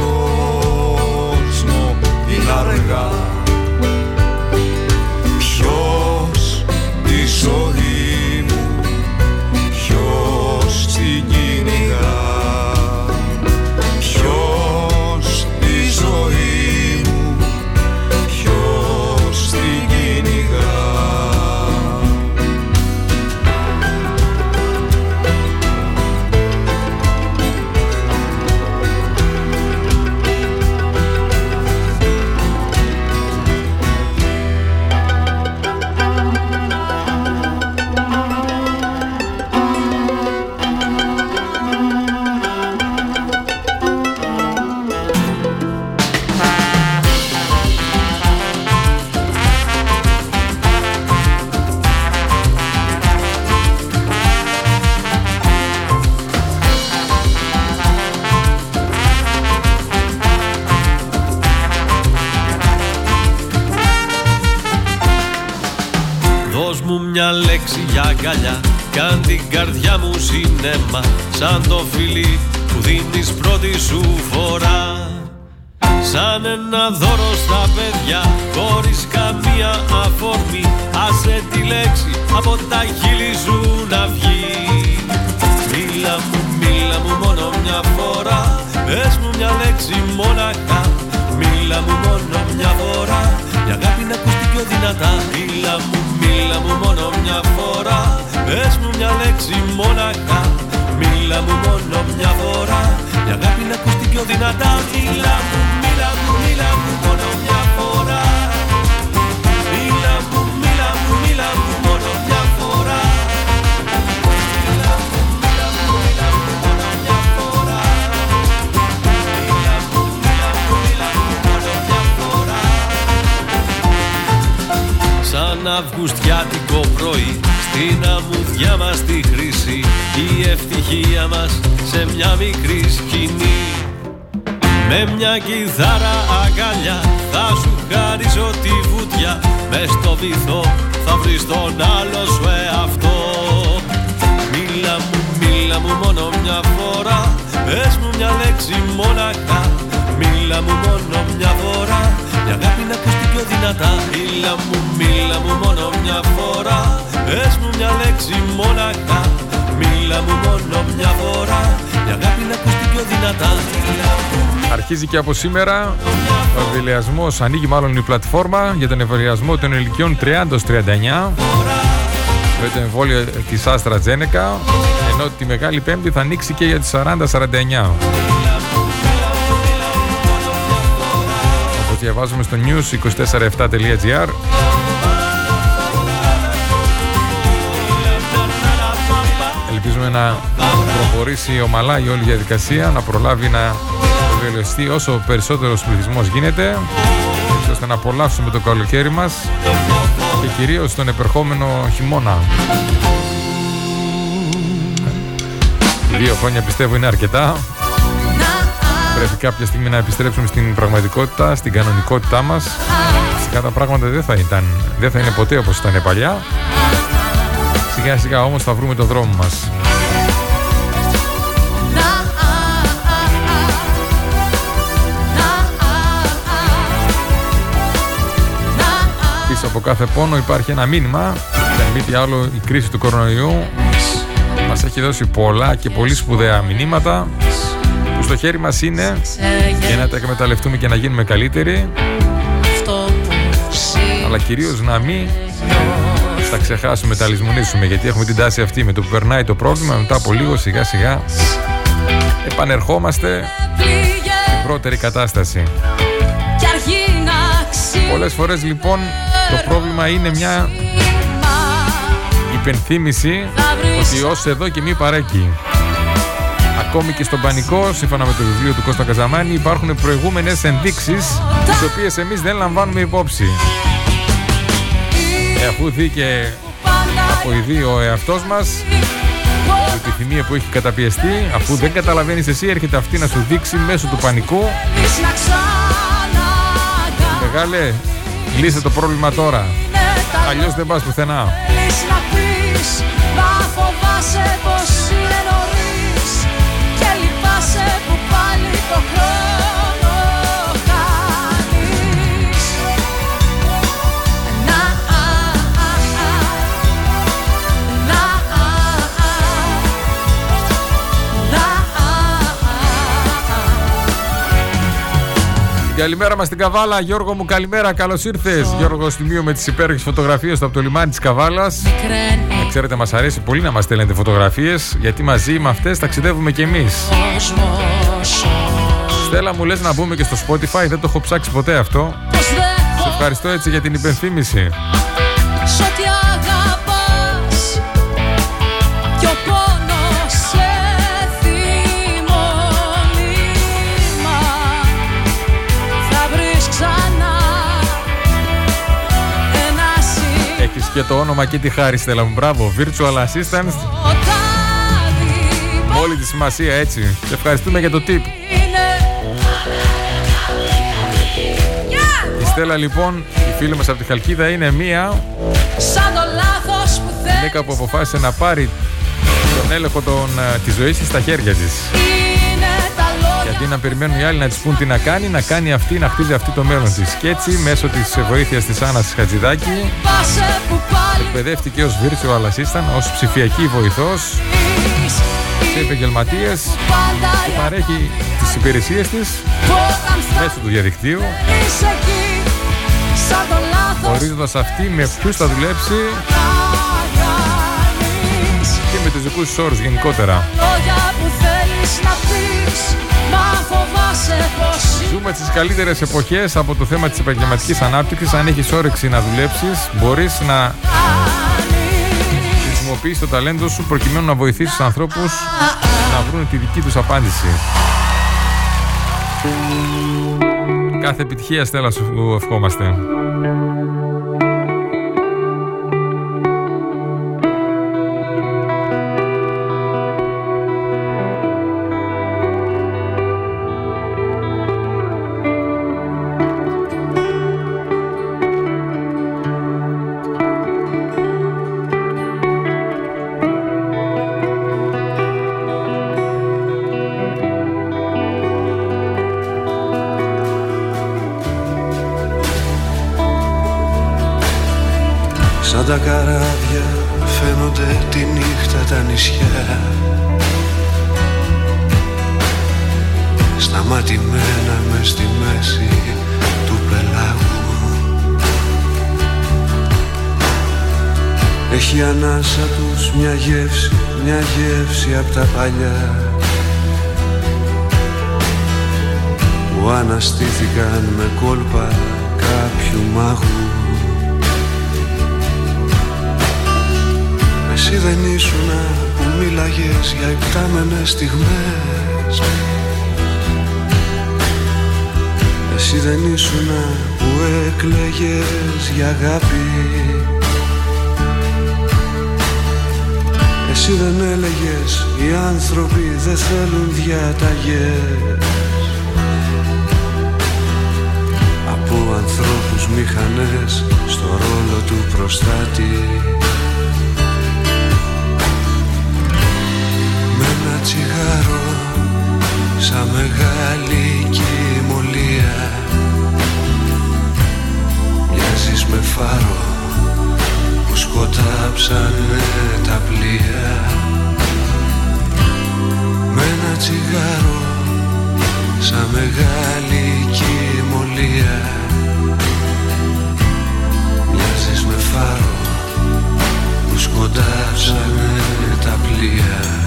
αγκαλιά Κάν την καρδιά μου σινέμα Σαν το φιλί που δίνεις πρώτη σου φορά. Σαν ένα δώρο στα παιδιά Χωρίς καμία αφορμή Άσε τη λέξη από τα χείλη σου να βγει. Μίλα μου, μίλα μου μόνο μια φορά Πες μου μια λέξη μονακα. Μίλα μου μόνο μια φορά Για αγάπη να ακούς πιο δυνατά. Μίλα μου Μίλα μου μόνο μια φορά Πες μου μια λέξη μόναχα. Μίλα μου μόνο μια φορά Για αγάπη να ακούς την πιο δυνατά. Μίλα μου, μίλα μου, μίλα μου μόνο μια Σαν αυγουστιάτικο πρωί στην αμμουδιά μας τη χρήση η ευτυχία μας σε μια μικρή σκηνή. Με μια κιθάρα αγκαλιά θα σου χαρίσω τη βουτιά Μες στο βυθό θα βρεις τον άλλο σου εαυτό. Μίλα μου, μίλα μου μόνο μια φορά Πες μου μια λέξη μόναχα. Μίλα μου μόνο μια φορά Η αγάπη να ακουστεί πιο δυνατά Μίλα μου, μίλα μου μόνο μια φορά Πες μου μια λέξη μόναχα Μίλα μου μόνο μια φορά Η αγάπη να ακουστεί πιο δυνατά Μίλα μου, Αρχίζει και από σήμερα ο εμβολιασμός. Ανοίγει μάλλον η πλατφόρμα για τον εμβολιασμό των ηλικιών 30 39 με το εμβόλιο της Άστρα Τζένεκα. Ενώ τη Μεγάλη Πέμπτη θα ανοίξει και για τις 40-49. Διαβάζουμε στο news247.gr Ελπίζουμε να προχωρήσει ομαλά η όλη διαδικασία, να προλάβει να εμβολιαστεί όσο περισσότερος πληθυσμός γίνεται, έτσι ώστε να απολαύσουμε το καλοκαίρι μας και κυρίως τον επερχόμενο χειμώνα. Δύο χρόνια πιστεύω είναι αρκετά. Πρέπει κάποια στιγμή να επιστρέψουμε στην πραγματικότητα, στην κανονικότητά μας. Φυσικά τα πράγματα δεν θα, ήταν, δεν θα είναι ποτέ όπως ήταν παλιά. Σιγά σιγά όμως θα βρούμε το δρόμο μας. Πίσω από κάθε πόνο υπάρχει ένα μήνυμα. Δεν μη τι άλλο, η κρίση του κορονοϊού μας έχει δώσει πολλά και πολύ σπουδαία μηνύματα που στο χέρι μας είναι για να τα εκμεταλλευτούμε και να γίνουμε καλύτεροι. Αλλά κυρίως να μην τα ξεχάσουμε, τα λησμονήσουμε γιατί έχουμε την τάση αυτή με το που περνάει το πρόβλημα μετά από λίγο σιγά σιγά επανερχόμαστε. Στην πρώτερη κατάσταση. Πολλές φορές λοιπόν το πρόβλημα είναι μια υπενθύμηση ότι ως εδώ και μη παρέκει. Ακόμη και στον πανικό, σύμφωνα με το βιβλίο του Κώστα Καζαμάνη, υπάρχουν προηγούμενες ενδείξεις τις οποίες εμείς δεν λαμβάνουμε υπόψη. Ε, αφού δει και αποειδεί ο εαυτός μας η επιθυμία που έχει καταπιεστεί, αφού δεν καταλαβαίνεις εσύ, έρχεται αυτή να σου δείξει μέσω του πανικού Μεγάλε, λύσε το πρόβλημα τώρα. Αλλιώς δεν πας πουθενά. Μα Καλημέρα μας στην Καβάλα, Γιώργο μου καλημέρα, καλώς ήρθες. Γιώργο Στιγμίου με τις υπέροχες φωτογραφίες του από το λιμάνι της Καβάλας. Ξέρετε, μας αρέσει πολύ να μας στέλνετε φωτογραφίες γιατί μαζί με αυτές ταξιδεύουμε κι εμείς. Στέλλα μου λες να μπούμε και στο Spotify, δεν το έχω ψάξει ποτέ αυτό. Σε ευχαριστώ έτσι για την υπενθύμηση. Και το όνομα και τη χάρη Στέλλα μου. Μπράβο, Virtual Assistant. Με όλη τη σημασία έτσι. Σε ευχαριστούμε για το tip. Η Στέλλα λοιπόν, η φίλη μας από τη Χαλκίδα είναι μία γυναίκα που αποφάσισε να πάρει τον έλεγχο των, της ζωής της στα χέρια της. Γιατί να περιμένουν οι άλλοι να της πούν τι να κάνει, να κάνει αυτή, να χτίζει αυτή το μέλλον της. Και έτσι, μέσω της βοήθειας της Άννας Χατζηδάκη, εκπαιδεύτηκε ως virtual assistant, ως ψηφιακή βοηθός σε επαγγελματίες που παρέχει τις υπηρεσίες της μέσω του διαδικτύου. Γνωρίζοντα αυτή με ποιους θα δουλέψει και με τους δικούς όρους γενικότερα. Δούμε τις καλύτερες εποχές από το θέμα της επαγγελματικής ανάπτυξης. Αν έχεις όρεξη να δουλέψεις, μπορείς να χρησιμοποιήσεις το ταλέντο σου προκειμένου να βοηθήσεις τους ανθρώπους να βρουν τη δική τους απάντηση. Κάθε επιτυχία Στέλλα σου ευχόμαστε. Τα καράβια φαίνονται τη νύχτα τα νησιά. Σταματημένα μες στη μέση του πελάγου. Έχει ανάσα τους μια γεύση, μια γεύση απ' τα παλιά. Που αναστήθηκαν με κόλπα κάποιου μάγου Εσύ δεν ήσουνα που μίλαγες για υπτάμενες στιγμές. Εσύ δεν ήσουνα που έκλαιγες για αγάπη. Εσύ δεν έλεγες οι άνθρωποι δεν θέλουν διαταγές. Από ανθρώπους μηχανές στο ρόλο του προστάτη τσιγάρο σαν μεγάλη κοιμωλία. Μοιάζεις με φάρο που σκοτάψανε τα πλοία. Με ένα τσιγάρο σαν μεγάλη κοιμωλία. Μοιάζεις με φάρο που σκοτάψανε τα πλοία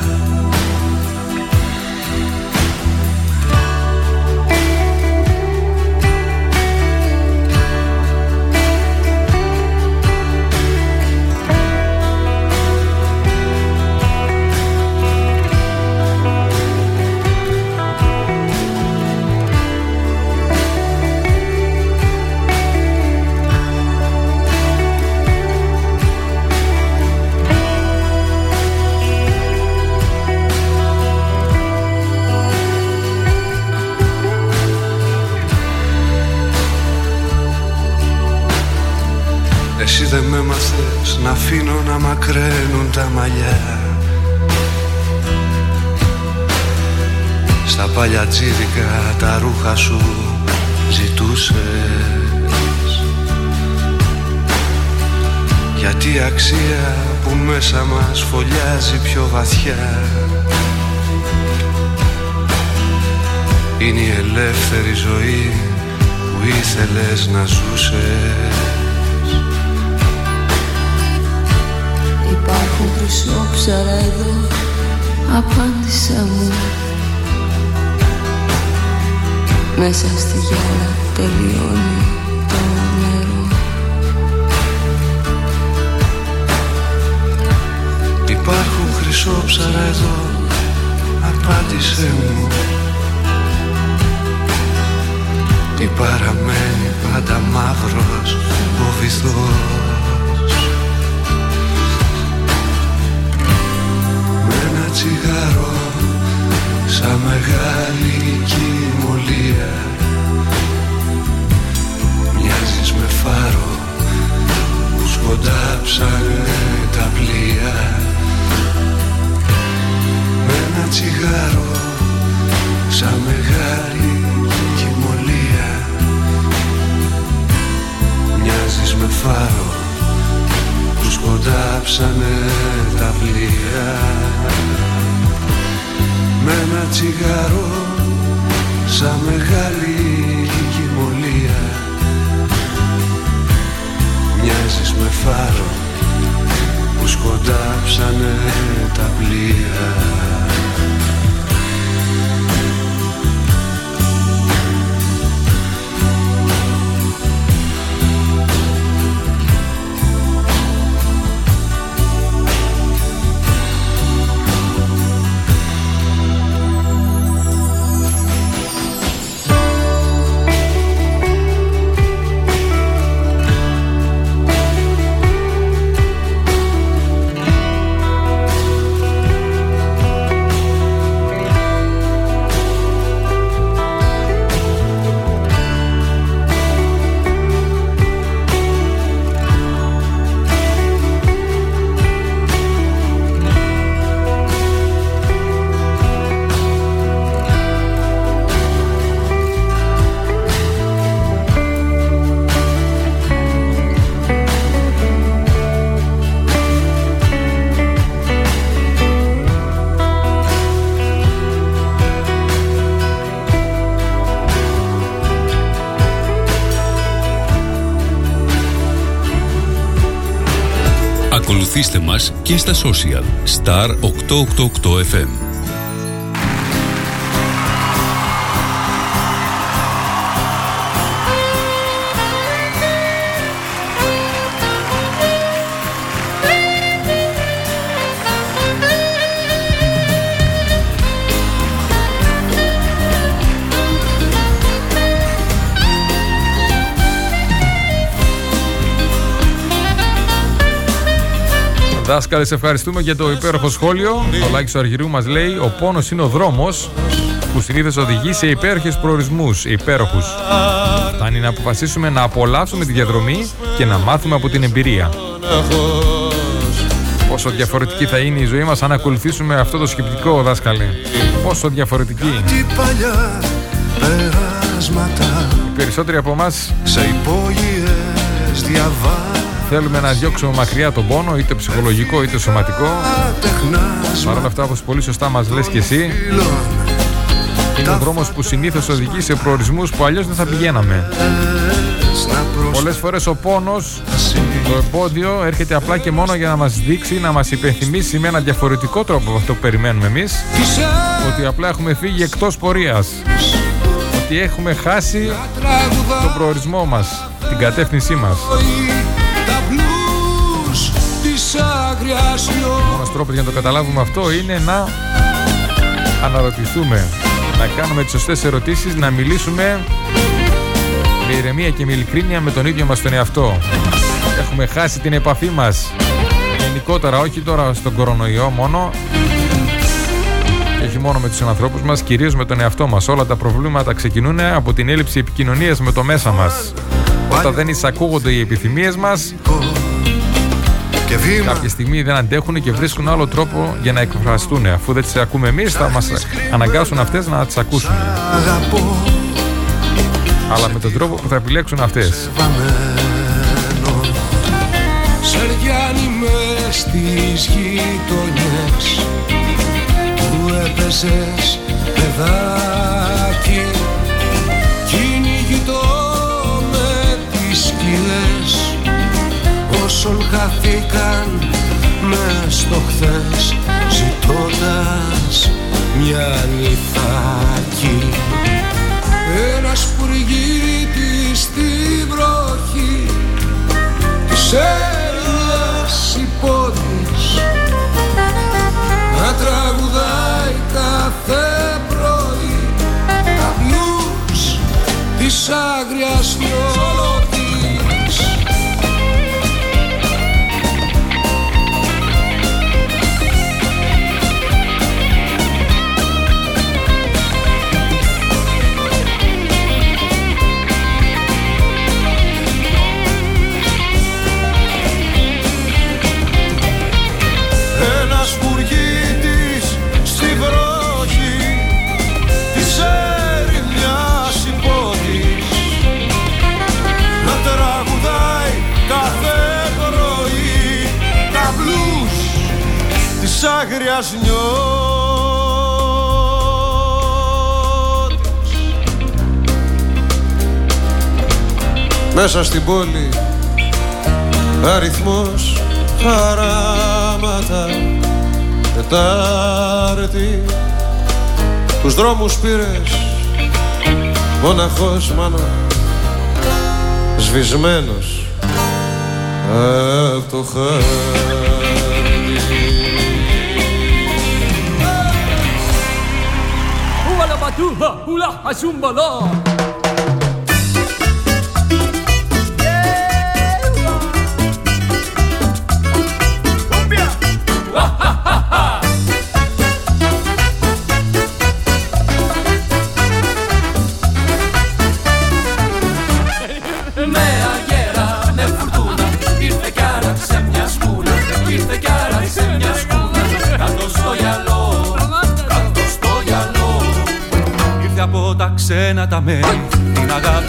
μακραίνουν τα μαλλιά. Στα παλιά τσίδικα τα ρούχα σου ζητούσες. Γιατί αξία που μέσα μας φωλιάζει πιο βαθιά Είναι η ελεύθερη ζωή που ήθελες να ζούσες Υπάρχουν χρυσόψαρα εδώ Απάντησα μου. Μέσα στη γυάλα τελειώνει το νερό. Υπάρχουν χρυσόψαρα εδώ Απάντησέ μου. Τι παραμένει πάντα μαύρος ο βυθός τσιγάρο σαν μεγάλη κοιμωλία. Μοιάζεις με φάρο που σκοντάψανε τα πλοία. Με ένα τσιγάρο σαν μεγάλη κοιμωλία. Μοιάζεις με φάρο που σκοντάψανε τα πλοία. Με ένα τσιγάρο σαν μεγάλη κοιμωλία. Μοιάζεις με φάρο που σκοντάψανε τα πλοία μας και στα social Star 888 FM. Δάσκαλε, ευχαριστούμε για το υπέροχο σχόλιο. Ο Λάκης Αργυρού μας λέει: Ο πόνος είναι ο δρόμος που συνήθως οδηγεί σε υπέροχες προορισμούς, υπέροχους. Φτάνει να αποφασίσουμε να απολαύσουμε τη διαδρομή και να μάθουμε από την εμπειρία. Πόσο διαφορετική θα είναι η ζωή μας αν ακολουθήσουμε αυτό το σκεπτικό, δάσκαλε. Πόσο διαφορετική. Οι περισσότεροι από εμάς θέλουμε να διώξουμε μακριά τον πόνο, είτε ψυχολογικό είτε σωματικό. Παρ' όλα αυτά, όπως πολύ σωστά μας λες και εσύ, είναι ο δρόμος που συνήθως οδηγεί σε προορισμούς που αλλιώς δεν θα πηγαίναμε. Πολλές φορές ο πόνος, το εμπόδιο, έρχεται απλά και μόνο για να μας δείξει, να μας υπενθυμίσει με ένα διαφορετικό τρόπο από αυτό που περιμένουμε εμείς, ότι απλά έχουμε φύγει εκτός πορείας. Ότι έχουμε χάσει τον προορισμό μας, την κατεύθυνσή μας. Ο μόνος τρόπος για να το καταλάβουμε αυτό είναι να αναρωτηθούμε, να κάνουμε τις σωστές ερωτήσεις, να μιλήσουμε με ηρεμία και με ειλικρίνεια με τον ίδιο μας τον εαυτό. Έχουμε χάσει την επαφή μας γενικότερα, όχι τώρα στον κορονοϊό μόνο, και όχι μόνο με τους ανθρώπους μας, κυρίως με τον εαυτό μας. Όλα τα προβλήματα ξεκινούν από την έλλειψη επικοινωνίας με το μέσα μας. Όταν δεν εισακούγονται οι επιθυμίες μας, και βήμα. Κάποια στιγμή δεν αντέχουν και βρίσκουν άλλο τρόπο για να εκφραστούν. Αφού δεν τις ακούμε εμείς, θα μας αναγκάσουν αυτές να τις ακούσουν. Αλλά με τον τρόπο που θα επιλέξουν αυτές. Σεριάνι με στις γειτονιές Που έπαιζες παιδάκι όσων χαθήκαν μες στο χθες ζητώντας μια νυφάκι ένας σπουργίτη στη βροχή της έλιας υπότης. Να τραγουδάει κάθε πρωί τα μπλούς της άγριας άγριας Μέσα στην πόλη αριθμός χαράματα Τετάρτη. Τους δρόμους πήρες μοναχός μάνα σβησμένος από το χάρι Haşumbala. Hula, azumbala. ξένα τα μέρη Την αγάπη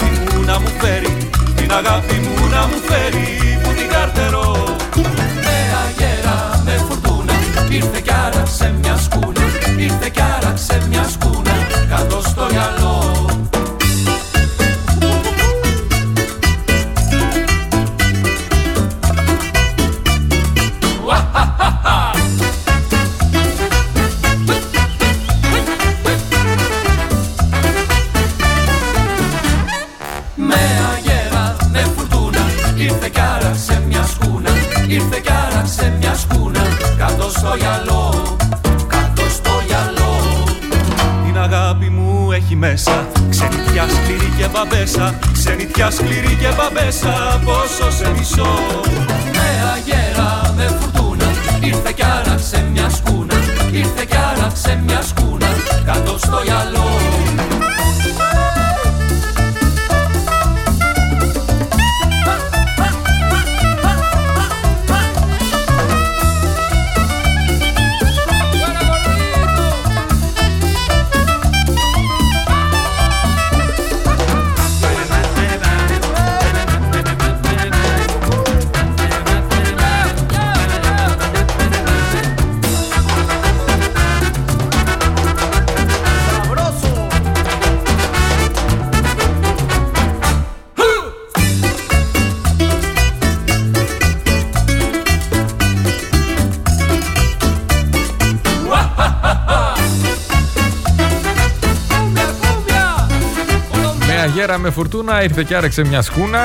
φουρτούνα ήρθε και άρεξε μια σκούνα.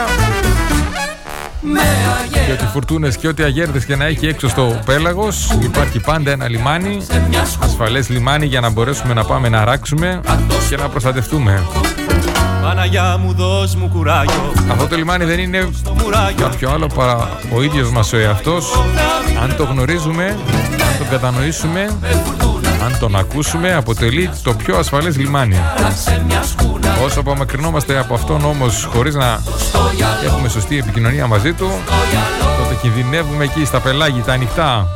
Και ό,τι φουρτούνες και ό,τι αγέρδες και να έχει έξω στο πέλαγος, υπάρχει πάντα ένα λιμάνι, ασφαλές λιμάνι για να μπορέσουμε να πάμε να ράξουμε και να προστατευτούμε. Παναγιά μου δώσ' μου κουράγιο. Αυτό το λιμάνι δεν είναι κάποιο άλλο παρά ο ίδιος μας ο εαυτός. Αν το γνωρίζουμε, αν το κατανοήσουμε αν τον ακούσουμε αποτελεί το πιο ασφαλές λιμάνι. Όσο απομακρυνόμαστε από αυτόν όμως χωρίς να έχουμε σωστή επικοινωνία μαζί του τότε κινδυνεύουμε εκεί στα πελάγια τα ανοιχτά.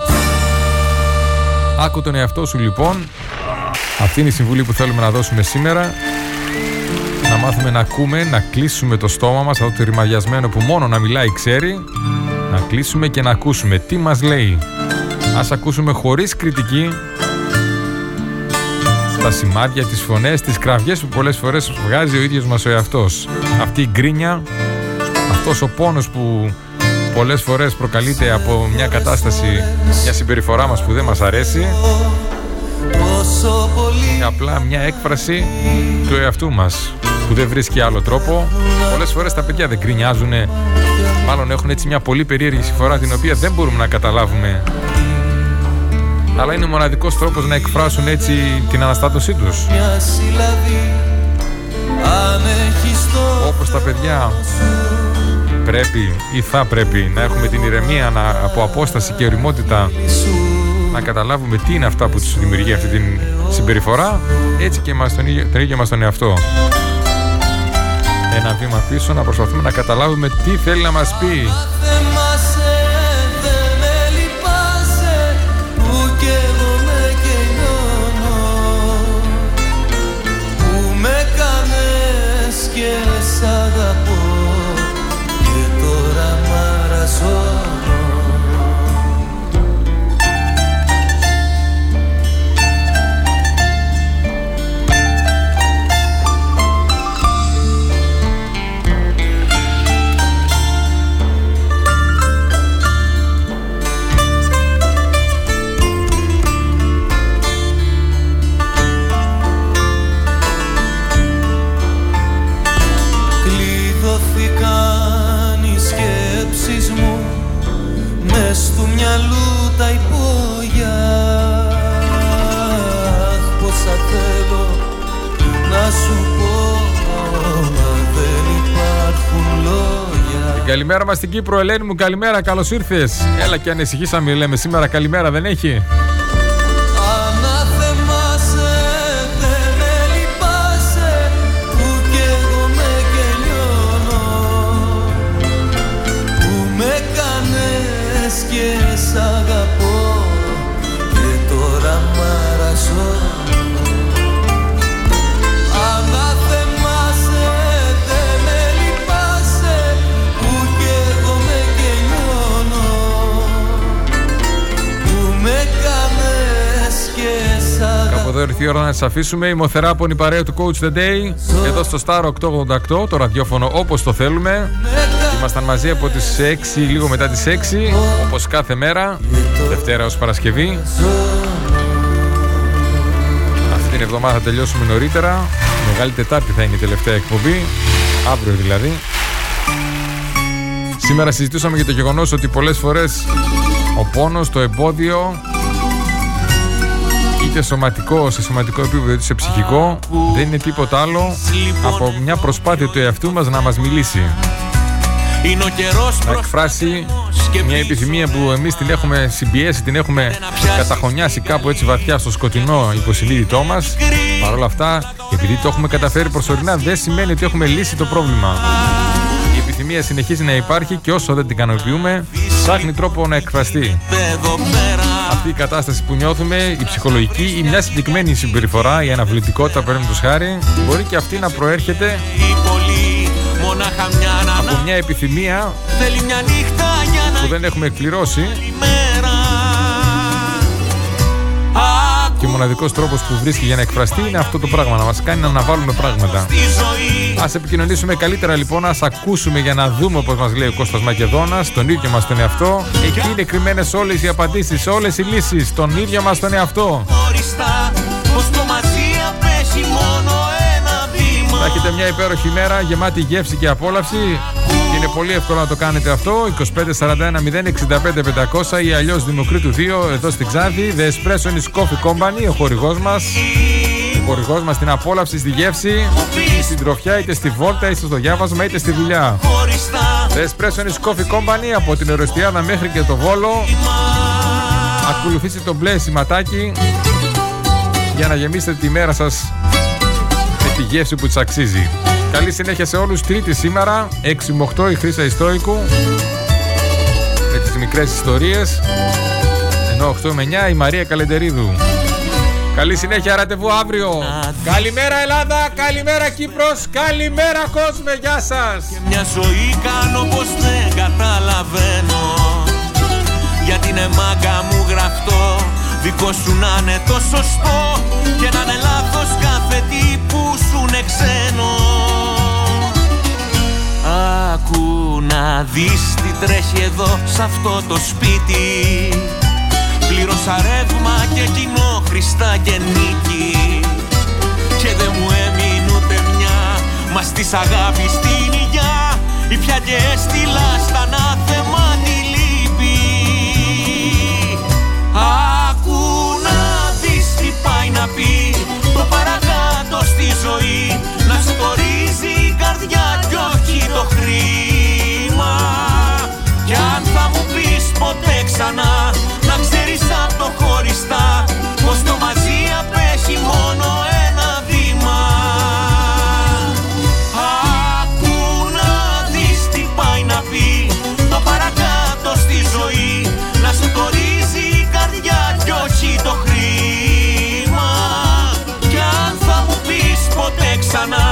Άκου τον εαυτό σου λοιπόν. Αυτή είναι η συμβουλή που θέλουμε να δώσουμε σήμερα. Να μάθουμε να ακούμε, να κλείσουμε το στόμα μας αυτό το ρημαδιασμένο που μόνο να μιλάει ξέρει. Να κλείσουμε και να ακούσουμε. Τι μας λέει. Ας ακούσουμε χωρίς κριτική τα σημάδια, τις φωνές, τις κραυγές που πολλές φορές βγάζει ο ίδιος μας ο εαυτός αυτή η γκρίνια αυτός ο πόνος που πολλές φορές προκαλείται από μια κατάσταση μια συμπεριφορά μας που δεν μας αρέσει είναι απλά μια έκφραση του εαυτού μας που δεν βρίσκει άλλο τρόπο. Πολλές φορές τα παιδιά δεν κρινιάζουν, μάλλον έχουν έτσι μια πολύ περίεργη συμφορά την οποία δεν μπορούμε να καταλάβουμε. Αλλά είναι ο μοναδικός τρόπος να εκφράσουν έτσι την αναστάτωσή τους. Όπως τα παιδιά. Πρέπει ή θα πρέπει να έχουμε την ηρεμία να, από απόσταση και οριμότητα να καταλάβουμε τι είναι αυτά που τους δημιουργεί αυτή την συμπεριφορά έτσι και μας τον, τον ίδιο μας τον εαυτό. Ένα βήμα πίσω να προσπαθούμε να καταλάβουμε τι θέλει να μας πει Καλημέρα μας στην Κύπρο, Ελένη μου, καλημέρα, καλώς ήρθες. Έλα και ανησυχήσαμε, λέμε σήμερα καλημέρα, δεν έχει. Εδώ ήρθε η ώρα να σα αφήσουμε. Η μοθεράπονη παρέα του Coach the Day εδώ στο Star 888, το ραδιόφωνο όπως το θέλουμε. Ήμασταν μαζί από τις 6, λίγο μετά τις 6, όπως κάθε μέρα, Δευτέρα ω Παρασκευή. Αυτή την εβδομάδα θα τελειώσουμε νωρίτερα. Μεγάλη Τετάρτη θα είναι η τελευταία εκπομπή, αύριο δηλαδή. Σήμερα συζητούσαμε για το γεγονός ότι πολλές φορές ο πόνος, το εμπόδιο είτε σωματικό, σε σωματικό επίπεδο είτε σε ψυχικό δεν είναι τίποτα άλλο από μια προσπάθεια του εαυτού μας να μας μιλήσει. Να εκφράσει μια επιθυμία που εμείς την έχουμε συμπιέσει, την έχουμε καταχωνιάσει κάπου έτσι βαθιά στο σκοτεινό υποσυνείδητό μας. Παρ' όλα αυτά, επειδή το έχουμε καταφέρει προσωρινά δεν σημαίνει ότι έχουμε λύσει το πρόβλημα. Η επιθυμία συνεχίζει να υπάρχει και όσο δεν την ικανοποιούμε ψάχνει τρόπο να εκφραστεί αυτή η κατάσταση που νιώθουμε, η ψυχολογική ή μια συγκεκριμένη συμπεριφορά, η αναβλητικότητα του χάρη, μπορεί και αυτή να προέρχεται από μια επιθυμία που δεν έχουμε εκπληρώσει και ο μοναδικός τρόπος που βρίσκει για να εκφραστεί είναι αυτό το πράγμα, να μας κάνει να αναβάλουμε πράγματα. Ας επικοινωνήσουμε καλύτερα λοιπόν, ας ακούσουμε για να δούμε όπως μας λέει ο Κώστας Μακεδόνας, τον ίδιο μας τον εαυτό. Εκεί είναι κρυμμένες όλες οι απαντήσεις, όλες οι λύσεις, τον ίδιο μας τον εαυτό. Θα έχετε μια υπέροχη μέρα γεμάτη γεύση και απόλαυση. είναι πολύ εύκολο να το κάνετε αυτό. 2541 065 500 ή αλλιώς Δημοκρίτου 2 εδώ στην Ξάνθη. The Espresso is Coffee Company, ο χορηγός μας. Ο χορηγός μας στην απόλαυση, στη γεύση, στην τροφιά, είτε στη βόλτα, είτε στο διάβασμα, είτε στη δουλειά. The Espresso is Coffee Company από την Εροστιάδα μέχρι και το Βόλο. Ακολουθήστε το μπλε σηματάκι για να γεμίσετε τη μέρα σας τη γεύση που της αξίζει. Καλή συνέχεια σε όλους. Τρίτη σήμερα, 6 με 8 η Χρύσα Ιστόικου με τις μικρές ιστορίες. Ενώ 8 με 9 η Μαρία Καλεντερίδου. Καλή συνέχεια, ραντεβού αύριο. Καλημέρα Ελλάδα, καλημέρα Κύπρος, καλημέρα κόσμο, γεια σας. Και μια ζωή κάνω πως δεν καταλαβαίνω. Γιατί είναι μάγκα μου γραφτό, δικό σου να είναι το σωστό. Και να είναι λάθος κάθε τι που σου είναι ξένο. Άκου να δεις τι τρέχει εδώ σ' αυτό το σπίτι. Πλήρωσα ρεύμα και κοινό Χριστά και νίκη. Και δεν μου έμεινε ούτε μια Μα της αγάπης την υγειά. Η πια και έστειλα στα ανάθεμα τη λύπη. Άκου να δεις τι πάει να πει Το παρακάτω στη ζωή. Να στορίζει η καρδιά κι όχι το χρήμα ποτέ ξανά. Να ξέρεις απ' το χωριστά Πως το μαζί απέχει μόνο ένα βήμα. Άκου να δεις τι πάει να πει Το παρακάτω στη ζωή. Να σου τορίζει η καρδιά κι όχι το χρήμα. Κι αν θα μου πεις ποτέ ξανά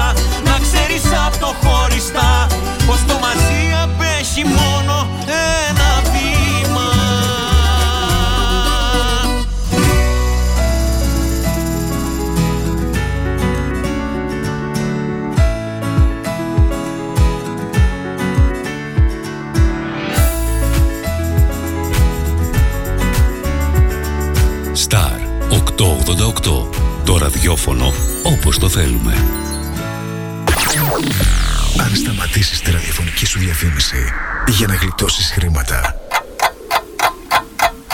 Να ξέρεις απ' το χωριστά Πως το μαζί απέχει μόνο Το ραδιόφωνο όπως το θέλουμε. Αν σταματήσεις τη ραδιοφωνική σου διαφήμιση για να γλιτώσεις χρήματα,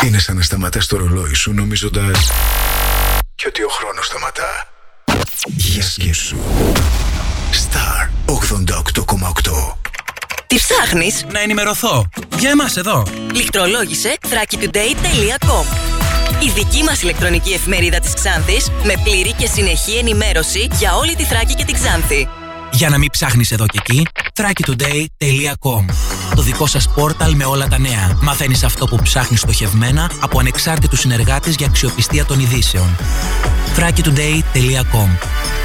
είναι σαν να σταματάς το ρολόι σου νομίζοντας και ότι ο χρόνος σταματά. Για σκέψου. Star 88,8 Τι ψάχνεις; Να ενημερωθώ. Για εμάς εδώ. Λιχτρολόγησε thrakitoday.com Η δική μας ηλεκτρονική εφημερίδα της Ξάνθης με πλήρη και συνεχή ενημέρωση για όλη τη Θράκη και την Ξάνθη. Για να μην ψάχνεις εδώ και εκεί, thrakitoday.com Το δικό σας πόρταλ με όλα τα νέα. Μαθαίνεις αυτό που ψάχνεις στοχευμένα από ανεξάρτητους συνεργάτες για αξιοπιστία των ειδήσεων. thrakitoday.com